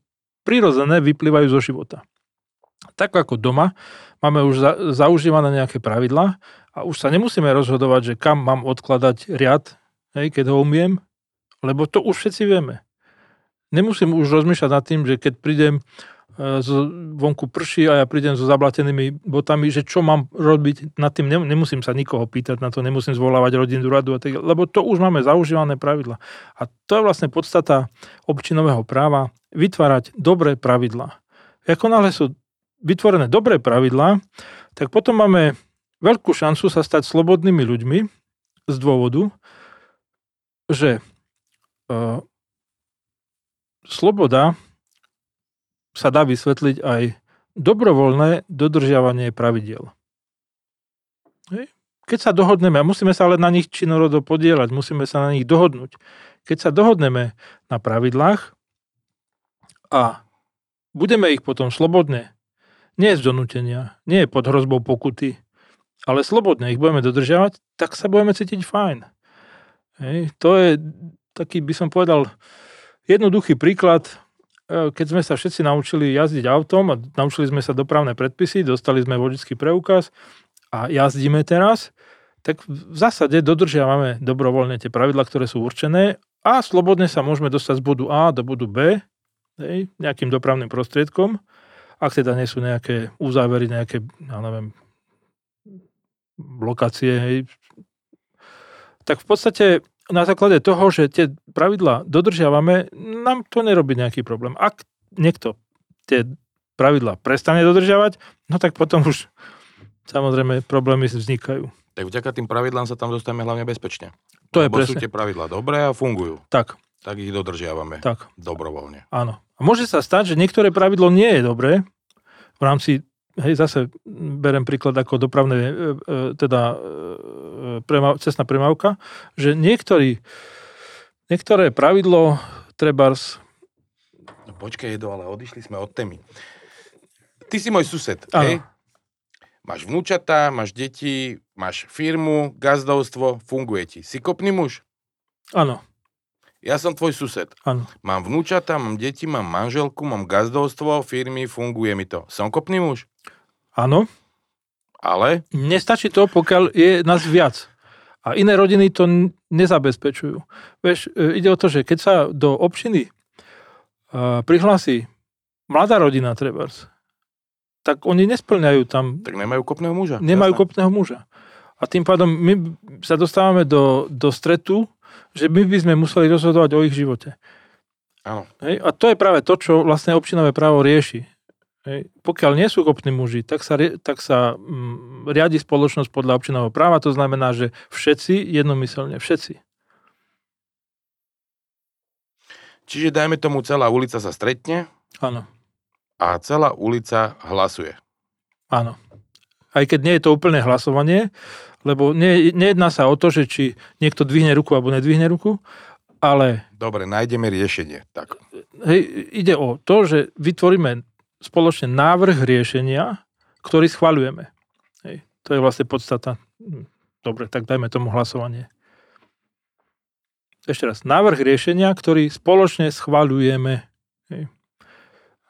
prirodzené, vyplývajú zo života. Tak ako doma máme už za, zaužívané nejaké pravidlá a už sa nemusíme rozhodovať, že kam mám odkladať riad hej, keď ho umiem, lebo to už všetci vieme. Nemusím už rozmýšľať nad tým, že keď prídem e, z vonku prší a ja prídem so zablatenými botami, že čo mám robiť nad tým, nemusím sa nikoho pýtať na to, nemusím zvolávať rodinnú radu, a tak, lebo to už máme zaužívané pravidla. A to je vlastne podstata občinového práva, vytvárať dobré pravidlá. Ako náhle sú vytvorené dobré pravidlá, tak potom máme veľkú šancu sa stať slobodnými ľuďmi z dôvodu, že uh, sloboda sa dá vysvetliť aj dobrovoľné dodržiavanie pravidiel. Keď sa dohodneme, a musíme sa ale na nich činorodo podielať, musíme sa na nich dohodnúť. Keď sa dohodneme na pravidlách a budeme ich potom slobodne, nie z donútenia, nie pod hrozbou pokuty, ale slobodne ich budeme dodržiavať, tak sa budeme cítiť fajn. Hej, to je taký, by som povedal, jednoduchý príklad, e, keď sme sa všetci naučili jazdiť autom a naučili sme sa dopravné predpisy, dostali sme vodický preukaz a jazdíme teraz, tak v zásade dodržiavame dobrovoľne tie pravidla, ktoré sú určené a slobodne sa môžeme dostať z bodu A do bodu B hej, nejakým dopravným prostriedkom, ak teda nie sú nejaké uzávery, nejaké, ja neviem, lokácie, hej, tak v podstate na základe toho, že tie pravidlá dodržiavame, nám to nerobí nejaký problém. Ak niekto tie pravidlá prestane dodržiavať, no tak potom už samozrejme problémy vznikajú. Tak vďaka tým pravidlám sa tam dostaneme hlavne bezpečne. To je Lebo sú presne. tie pravidlá dobré a fungujú. Tak, Tak ich dodržiavame. tak, Dobrovoľne. áno. A môže sa stať, že niektoré pravidlo nie je dobré v rámci, hej, zase berem príklad ako dopravné, e, e, teda e, prema, cestná premávka, že niektorý, niektoré pravidlo trebárs, No počkaj, Edo, ale odišli sme od témy. Ty si môj sused, hej? Máš vnúčatá, máš deti, máš firmu, gazdovstvo, funguje ti. Si kopný muž? áno, Ja som tvoj sused. áno. Mám vnúčatá, mám deti, mám manželku, mám gazdovstvo, firmy, funguje mi to. Som kopný muž? Áno, Ale nestačí to, pokiaľ je nás viac. A iné rodiny to nezabezpečujú. Vieš, e, ide o to, že keď sa do občiny uh, prihlási mladá rodina trebárs, tak oni nesplňajú tam, tak nemajú kopného muža. nemajú Jasné. kopného muža. A tým pádom my sa dostávame do, do stretu, že my by sme museli rozhodovať o ich živote. Áno. Hej? A to je práve to, čo vlastne občinové právo rieši. Hej? Pokiaľ nie sú kopní muži, tak sa, tak sa mm, riadi spoločnosť podľa občinového práva, to znamená, že všetci, jednomyselne všetci. Čiže dajme tomu, celá ulica sa stretne Áno, a celá ulica hlasuje. áno. Aj keď nie je to úplné hlasovanie, lebo nie, nejedná sa o to, že či niekto dvihne ruku alebo nedvihne ruku, ale Dobre, nájdeme riešenie. Tak. hej, ide o to, že vytvoríme spoločne návrh riešenia, ktorý schvaľujeme. Hej, to je vlastne podstata. Hm, Dobre, tak dajme tomu hlasovanie. Ešte raz. Návrh riešenia, ktorý spoločne schvaľujeme. Hej.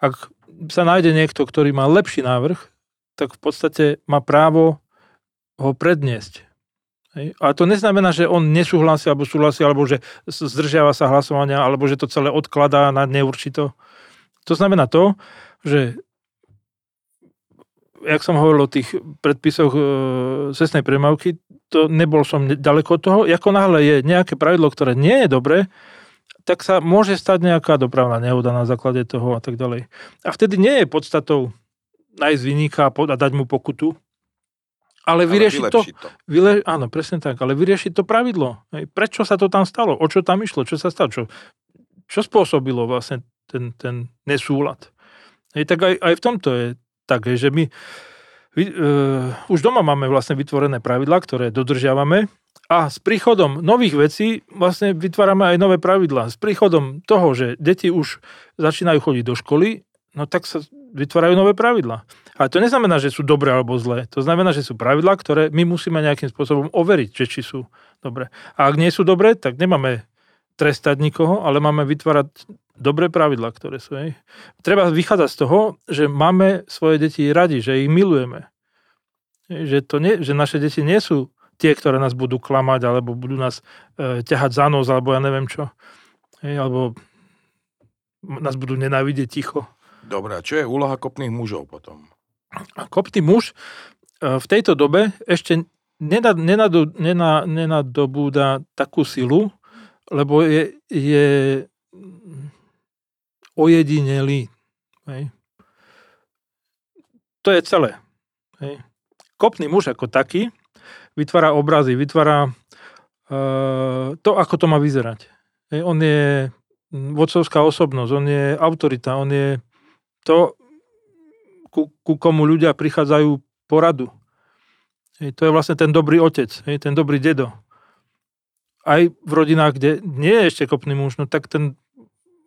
Ak sa nájde niekto, ktorý má lepší návrh, tak v podstate má právo ho predniesť. A to neznamená, že on nesúhlasí alebo súhlasí, alebo že zdržiava sa hlasovania, alebo že to celé odkladá na neurčito. To znamená to, že jak som hovoril o tých predpisoch e, cestnej premávky, to nebol som ďaleko od toho. Ako náhle je nejaké pravidlo, ktoré nie je dobré, tak sa môže stať nejaká dopravná nehoda na základe toho a tak ďalej. A vtedy nie je podstatou nájsť vyníka a dať mu pokutu, ale vyriešiť to, to. Vyle, áno, presne tak, ale vyriešiť to pravidlo. Hej. Prečo sa to tam stalo? O čo tam išlo? Čo sa stalo? Čo, čo spôsobilo vlastne ten, ten nesúlad? Hej, tak aj, aj v tomto je tak, hej, že my vy, uh, už doma máme vlastne vytvorené pravidlá, ktoré dodržiavame a s príchodom nových vecí vlastne vytvárame aj nové pravidlá. S príchodom toho, že deti už začínajú chodiť do školy, no tak sa vytvárajú nové pravidlá. Ale to neznamená, že sú dobré alebo zlé. To znamená, že sú pravidlá, ktoré my musíme nejakým spôsobom overiť, že či sú dobré. A ak nie sú dobré, tak nemáme trestať nikoho, ale máme vytvárať dobré pravidlá, ktoré sú. Hej. Treba vychádzať z toho, že máme svoje deti radi, že ich milujeme. Že, to nie, že naše deti nie sú tie, ktoré nás budú klamať, alebo budú nás e, ťahať za nos, alebo ja neviem čo. Hej, alebo nás budú nenávidieť ticho. Dobre, a čo je úloha kopných mužov potom? A kopný muž e, v tejto dobe ešte nenadobúda takú silu, lebo je, je ojedinelý. Hej. To je celé. Hej. Kopný muž ako taký vytvára obrazy, vytvára uh, to, ako to má vyzerať. Hej. On je vodcovská osobnosť, on je autorita, on je to, ku, ku komu ľudia prichádzajú poradu. Hej, to je vlastne ten dobrý otec, hej, ten dobrý dedo. Aj v rodinách, kde nie je ešte kopný muž, no tak ten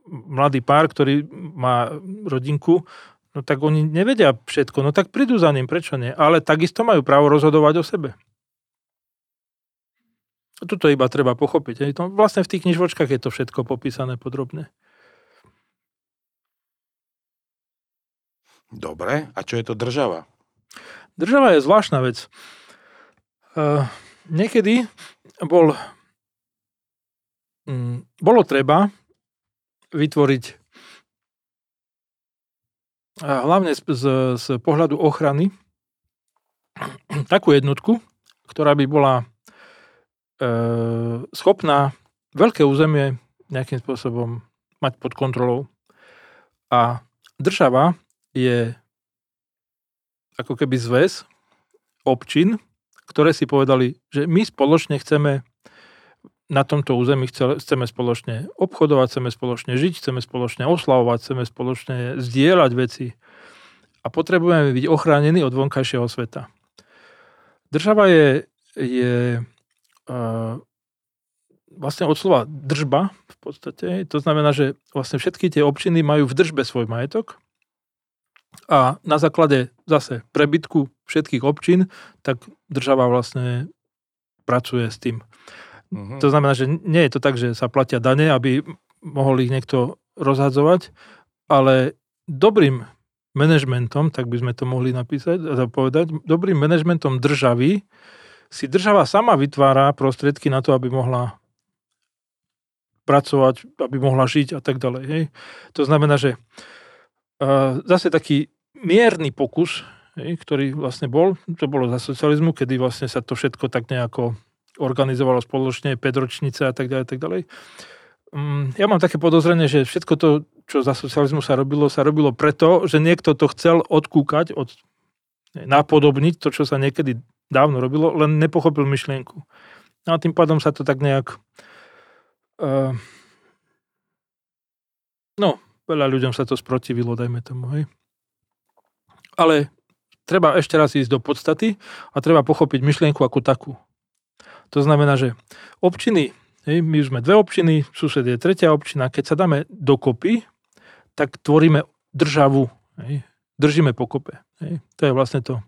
mladý pár, ktorý má rodinku, no tak oni nevedia všetko, no tak prídu za ním, prečo nie? Ale takisto majú právo rozhodovať o sebe. Tuto iba treba pochopiť. Vlastne v tých knižočkách je to všetko popísané podrobne. Dobre, a čo je to država? Država je zvláštna vec. Uh, niekedy bol, um, bolo treba vytvoriť uh, hlavne z, z, z pohľadu ochrany takú jednotku, ktorá by bola uh, schopná veľké územie nejakým spôsobom mať pod kontrolou. A država je ako keby zväz občin, ktoré si povedali, že my spoločne chceme na tomto území chceme spoločne obchodovať, chceme spoločne žiť, chceme spoločne oslavovať, chceme spoločne zdieľať veci a potrebujeme byť ochránení od vonkajšieho sveta. Država je, je uh, vlastne od slova držba v podstate. To znamená, že vlastne všetky tie občiny majú v držbe svoj majetok a na základe zase prebytku všetkých občín, tak država vlastne pracuje s tým. Mm-hmm. To znamená, že nie je to tak, že sa platia dane, aby mohol ich niekto rozhadzovať, ale dobrým manažmentom, tak by sme to mohli napísať a povedať, dobrým manažmentom državy si država sama vytvára prostriedky na to, aby mohla pracovať, aby mohla žiť a tak ďalej. Hej. To znamená, že zase taký mierny pokus, ktorý vlastne bol, to bolo za socializmu, kedy vlastne sa to všetko tak nejako organizovalo spoločne, 5 ročnice a tak ďalej, tak ďalej. Mm, ja mám také podozrenie, že všetko to, čo za socializmu sa robilo, sa robilo preto, že niekto to chcel odkúkať, od, napodobniť to, čo sa niekedy dávno robilo, len nepochopil myšlienku. No a tým pádom sa to tak nejak uh, no, Veľa ľuďom sa to sprotivilo, dajme tomu, hej. Ale treba ešte raz ísť do podstaty a treba pochopiť myšlienku ako takú. To znamená, že občiny, my už sme dve občiny, sused je tretia občina, keď sa dáme dokopy, tak tvoríme državu, držíme pokope. To je vlastne to,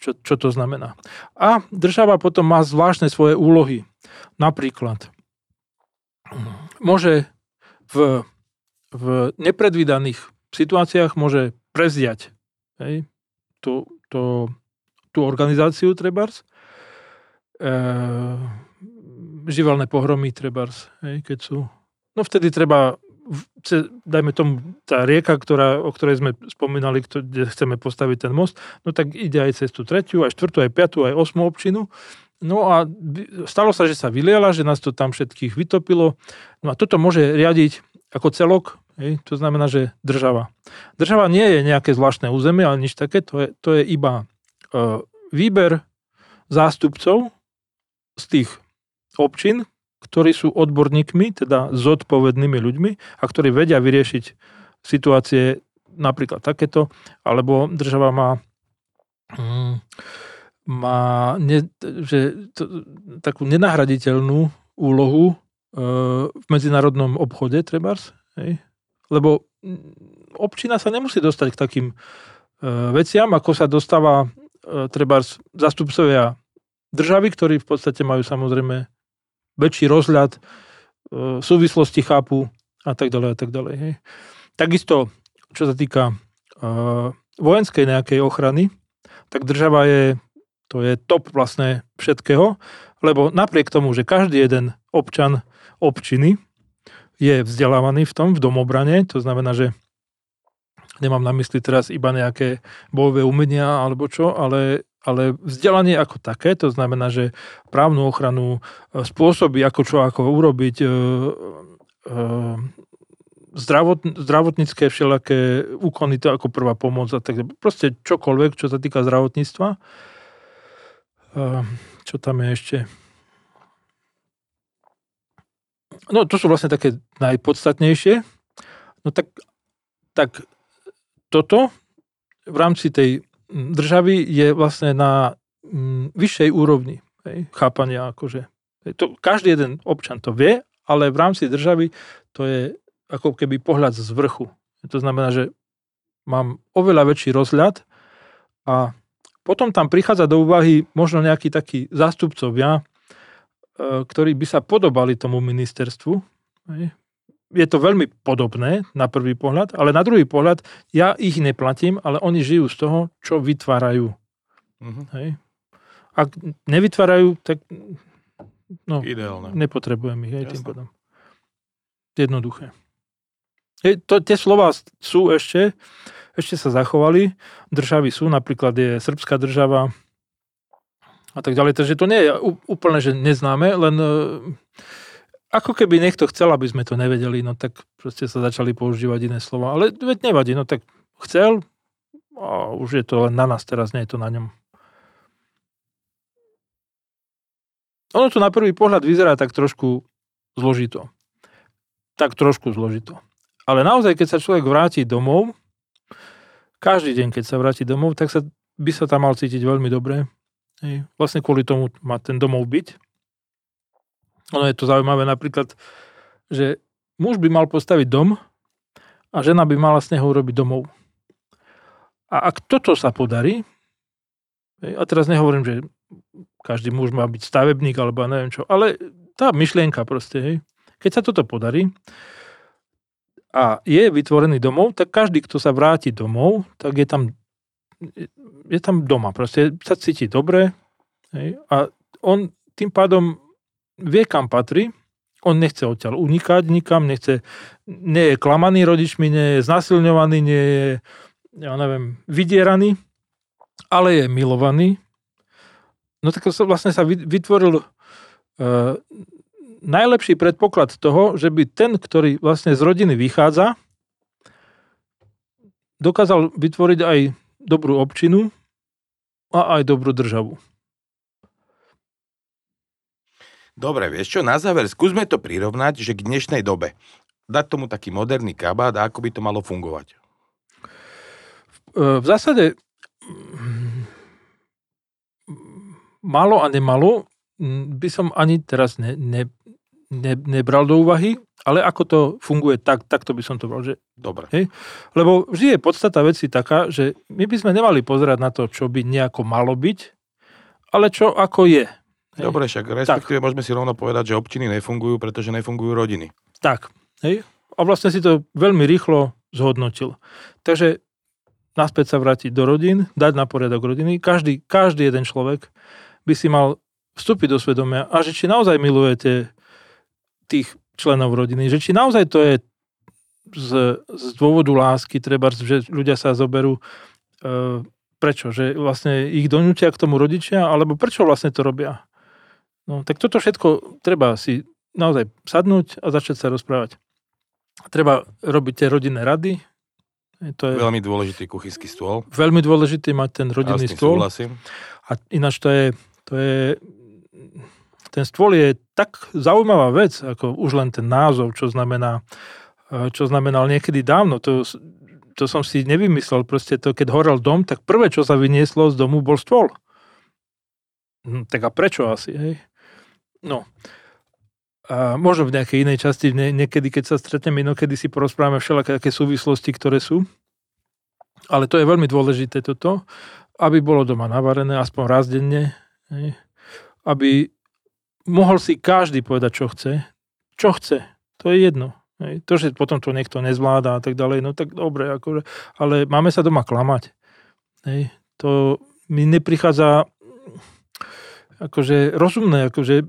čo, čo to znamená. A država potom má zvláštne svoje úlohy. Napríklad môže v v nepredvídaných situáciách môže prezdiať hej, tú, tú, tú organizáciu trebárs, e, živelné pohromy trebárs, hej, keď sú. No vtedy treba, dajme tomu, tá rieka, ktorá, o ktorej sme spomínali, kde chceme postaviť ten most, no tak ide aj cez tú tretiu, aj štvrtú, aj piatú, aj osmú občinu. No a stalo sa, že sa vyliala, že nás to tam všetkých vytopilo. No a toto môže riadiť ako celok, hej, to znamená, že država. Država nie je nejaké zvláštne územie, ale nič také, to je, to je iba uh, výber zástupcov z tých občín, ktorí sú odborníkmi, teda zodpovednými ľuďmi a ktorí vedia vyriešiť situácie napríklad takéto, alebo država má mm, má ne, že, to, takú nenahraditeľnú úlohu v medzinárodnom obchode, trebárs, hej? lebo občina sa nemusí dostať k takým veciam, ako sa dostáva trebárs zastupcovia državy, ktorí v podstate majú samozrejme väčší rozhľad, súvislosti chápu a tak ďalej a tak ďalej. Hej. Takisto, čo sa týka vojenskej nejakej ochrany, tak država je, to je top vlastne všetkého, lebo napriek tomu, že každý jeden občan občiny je vzdelávaný v tom, v domobrane, to znamená, že nemám na mysli teraz iba nejaké bojové umenia alebo čo, ale, ale vzdelanie ako také, to znamená, že právnu ochranu, e, spôsoby, ako čo, ako urobiť, e, e, zdravot, zdravotnícke všelaké úkony, to ako prvá pomoc a tak proste čokoľvek, čo sa týka zdravotníctva. Čo tam je ešte? No to sú vlastne také najpodstatnejšie. No tak, tak toto v rámci tej državy je vlastne na mm, vyššej úrovni hej, chápania. Akože. To, každý jeden občan to vie, ale v rámci državy to je ako keby pohľad z vrchu. To znamená, že mám oveľa väčší rozhľad a potom tam prichádza do úvahy možno nejaký taký zástupcovia, ktorí by sa podobali tomu ministerstvu. je to veľmi podobné na prvý pohľad, ale na druhý pohľad ja ich neplatím, ale oni žijú z toho, čo vytvárajú. Mhm. Hej. Ak nevytvárajú, tak no, Ideálne. nepotrebujem ich aj tým Jasné. pádom. Jednoduché. Hej, to, tie slova sú ešte, ešte sa zachovali. Državy sú, napríklad je srbská država a tak ďalej. Takže to nie je úplne, že neznáme, len e, ako keby niekto chcel, aby sme to nevedeli, no tak proste sa začali používať iné slova. Ale veď nevadí, no tak chcel a už je to len na nás teraz, nie je to na ňom. Ono to na prvý pohľad vyzerá tak trošku zložito. Tak trošku zložito. Ale naozaj, keď sa človek vráti domov, každý deň, keď sa vráti domov, tak sa, by sa tam mal cítiť veľmi dobre. Hej. Vlastne kvôli tomu má ten domov byť. Ono je to zaujímavé napríklad, že muž by mal postaviť dom a žena by mala z neho urobiť domov. A ak toto sa podarí, a teraz nehovorím, že každý muž má byť stavebník alebo neviem čo, ale tá myšlienka proste, hej, keď sa toto podarí a je vytvorený domov, tak každý, kto sa vráti domov, tak je tam, je tam doma, proste sa cíti dobre hej, a on tým pádom vie, kam patrí, on nechce odtiaľ unikať nikam, nechce, nie je klamaný rodičmi, nie je znasilňovaný, nie je, ja neviem, vydieraný, ale je milovaný. No tak vlastne sa vy- vytvoril uh, najlepší predpoklad toho, že by ten, ktorý vlastne z rodiny vychádza, dokázal vytvoriť aj dobrú občinu a aj dobrú državu. Dobre, vieš čo, na záver, skúsme to prirovnať, že k dnešnej dobe. Dať tomu taký moderný kabát a ako by to malo fungovať. E, V zásade mm, malo a nemalo mm, by som ani teraz ne, ne, ne, nebral do úvahy, ale ako to funguje, tak, takto by som to bral. Že, Dobre. lebo vždy je podstata veci taká, že my by sme nemali pozerať na to, čo by nejako malo byť, ale čo ako je. Hej. Dobre, však respektíve môžeme si rovno povedať, že občiny nefungujú, pretože nefungujú rodiny. Tak. Hej? A vlastne si to veľmi rýchlo zhodnotil. Takže naspäť sa vrátiť do rodín, dať na poriadok rodiny. Každý, každý jeden človek by si mal vstúpiť do svedomia a že či naozaj milujete tých členov rodiny, že či naozaj to je z, z dôvodu lásky, treba, že ľudia sa zoberú e, prečo, že vlastne ich donútia k tomu rodičia, alebo prečo vlastne to robia. No, tak toto všetko treba si naozaj sadnúť a začať sa rozprávať. Treba robiť tie rodinné rady. To je Veľmi dôležitý kuchynský stôl. veľmi dôležité mať ten rodinný ja stôl. súhlasím. A ináč to je, to je, ten stôl je tak zaujímavá vec, ako už len ten názov, čo znamená, eh, čo znamenal niekedy dávno. To, to som si nevymyslel. Proste to, keď horel dom, tak prvé, čo sa vynieslo z domu, bol stôl. Hm, Tak a prečo asi, hej? No. A možno v nejakej inej časti, nie, niekedy, keď sa stretneme, inokedy si porozprávame všelaké také súvislosti, ktoré sú. Ale to je veľmi dôležité toto, aby bolo doma navarené aspoň raz denne, hej? aby mohol si každý povedať, čo chce. Čo chce, to je jedno. Hej? To, že potom to niekto nezvláda a tak ďalej, no tak dobre, akože, ale máme sa doma klamať. Hej? To mi neprichádza akože rozumné, akože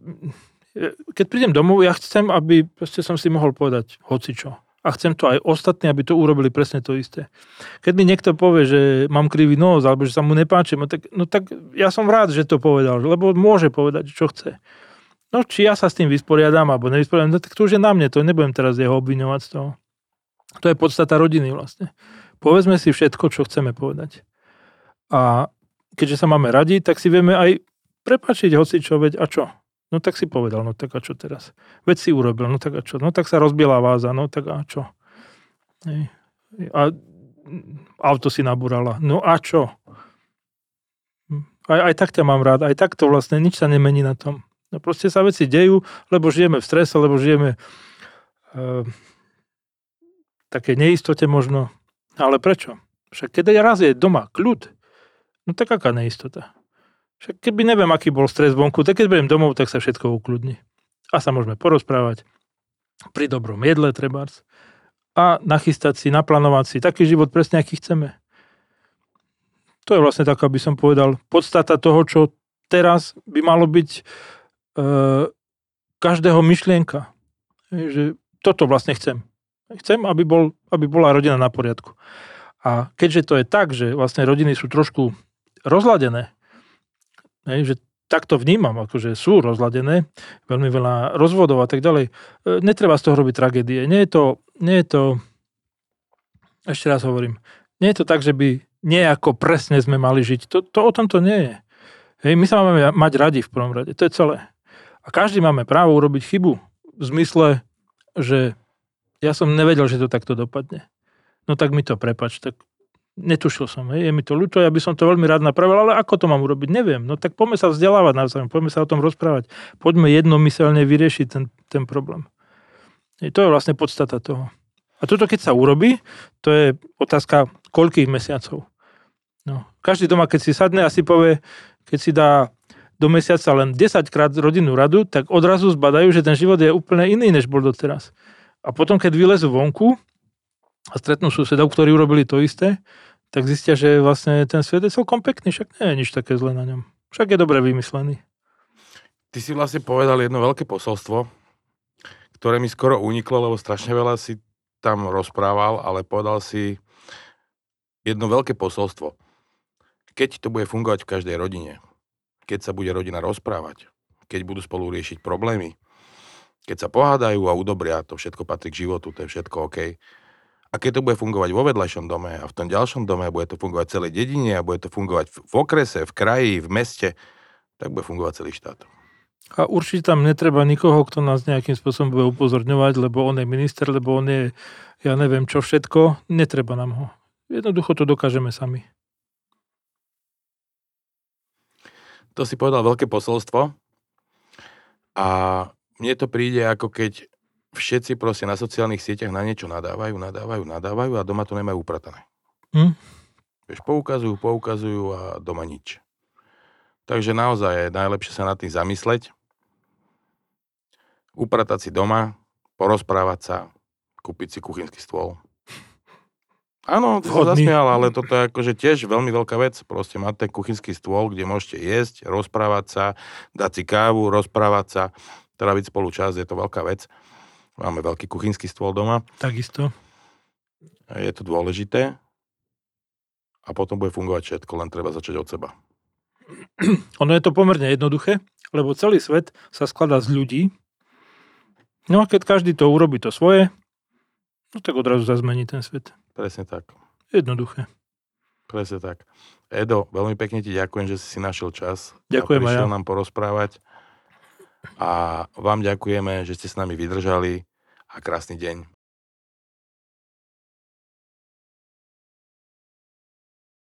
keď prídem domov, ja chcem, aby proste som si mohol povedať hocičo. A chcem to aj ostatní, aby to urobili presne to isté. Keď mi niekto povie, že mám krivý nos, alebo že sa mu nepáči, no tak, no tak ja som rád, že to povedal, lebo môže povedať, čo chce. No či ja sa s tým vysporiadam, alebo nevysporiadam, no, tak to už je na mne, to nebudem teraz jeho obviňovať z toho. To je podstata rodiny vlastne. Povedzme si všetko, čo chceme povedať. A keďže sa máme radi, tak si vieme aj prepačiť hoci čo, veď a čo? No tak si povedal, no tak a čo teraz? Veď si urobil, no tak a čo? No tak sa rozbila váza, no tak a čo? A auto si nabúrala, no a čo? Aj, aj tak ťa mám rád, aj tak to vlastne nič sa nemení na tom. No proste sa veci dejú, lebo žijeme v strese, lebo žijeme uh, také neistote možno. Ale prečo? Však keď raz je doma kľud, no tak aká neistota? Však keby neviem, aký bol stres vonku, tak keď budem domov, tak sa všetko ukludní. A sa môžeme porozprávať. pri dobrom jedle trebárs a nachystať si, naplánovať si taký život presne, aký chceme. To je vlastne tak, aby som povedal, podstata toho, čo teraz by malo byť e, každého myšlienka. Že toto vlastne chcem. Chcem, aby, bol, aby bola rodina na poriadku. A keďže to je tak, že vlastne rodiny sú trošku rozladené, že tak to vnímam, akože sú rozladené, veľmi veľa rozvodov a tak ďalej, e, netreba z toho robiť tragédie. Nie je to, nie je to ešte raz hovorím, nie je to tak, že by nejako presne sme mali žiť. To, to o tom to nie je. Hej, my sa máme mať radi v prvom rade, to je celé. A každý máme právo urobiť chybu v zmysle, že ja som nevedel, že to takto dopadne. No tak mi to prepač, tak netušil som, hej, je mi to ľúto, ja by som to veľmi rád napravil, ale ako to mám urobiť, neviem. No tak poďme sa vzdelávať navzájom, poďme sa o tom rozprávať, poďme jednomyselne vyriešiť ten, ten problém. Hej, to je vlastne podstata toho. A toto keď sa urobí, to je otázka koľkých mesiacov. No. Každý doma, keď si sadne a si povie, keď si dá do mesiaca len 10 krát rodinnú radu, tak odrazu zbadajú, že ten život je úplne iný, než bol doteraz. A potom, keď vylezú vonku a stretnú susedov, ktorí urobili to isté, tak zistia, že vlastne ten svet je celkom pekný, však nie je nič také zlé na ňom. Však je dobre vymyslený. Ty si vlastne povedal jedno veľké posolstvo, ktoré mi skoro uniklo, lebo strašne veľa si tam rozprával, ale povedal si jedno veľké posolstvo keď to bude fungovať v každej rodine, keď sa bude rodina rozprávať, keď budú spolu riešiť problémy, keď sa pohádajú a udobria, to všetko patrí k životu, to je všetko OK. A keď to bude fungovať vo vedľajšom dome a v tom ďalšom dome, a bude to fungovať celej dedine a bude to fungovať v okrese, v kraji, v meste, tak bude fungovať celý štát. A určite tam netreba nikoho, kto nás nejakým spôsobom bude upozorňovať, lebo on je minister, lebo on je, ja neviem čo všetko, netreba nám ho. Jednoducho to dokážeme sami. To si povedal veľké posolstvo. A mne to príde ako keď všetci proste na sociálnych sieťach na niečo nadávajú, nadávajú, nadávajú a doma to nemajú upratané. Hm? Vieš, poukazujú, poukazujú a doma nič. Takže naozaj je najlepšie sa nad tým zamysleť, upratať si doma, porozprávať sa, kúpiť si kuchynský stôl, Áno, to sa zasmial, ale toto je akože tiež veľmi veľká vec. Proste mať ten kuchynský stôl, kde môžete jesť, rozprávať sa, dať si kávu, rozprávať sa, tráviť spolu čas, je to veľká vec. Máme veľký kuchynský stôl doma. Takisto. Je to dôležité. A potom bude fungovať všetko, len treba začať od seba. Ono je to pomerne jednoduché, lebo celý svet sa skladá z ľudí. No a keď každý to urobí to svoje, no tak odrazu sa zmení ten svet. Presne tak. Jednoduché. Presne tak. Edo, veľmi pekne ti ďakujem, že si si našiel čas. Ďakujem a ja. nám porozprávať. A vám ďakujeme, že ste s nami vydržali a krásny deň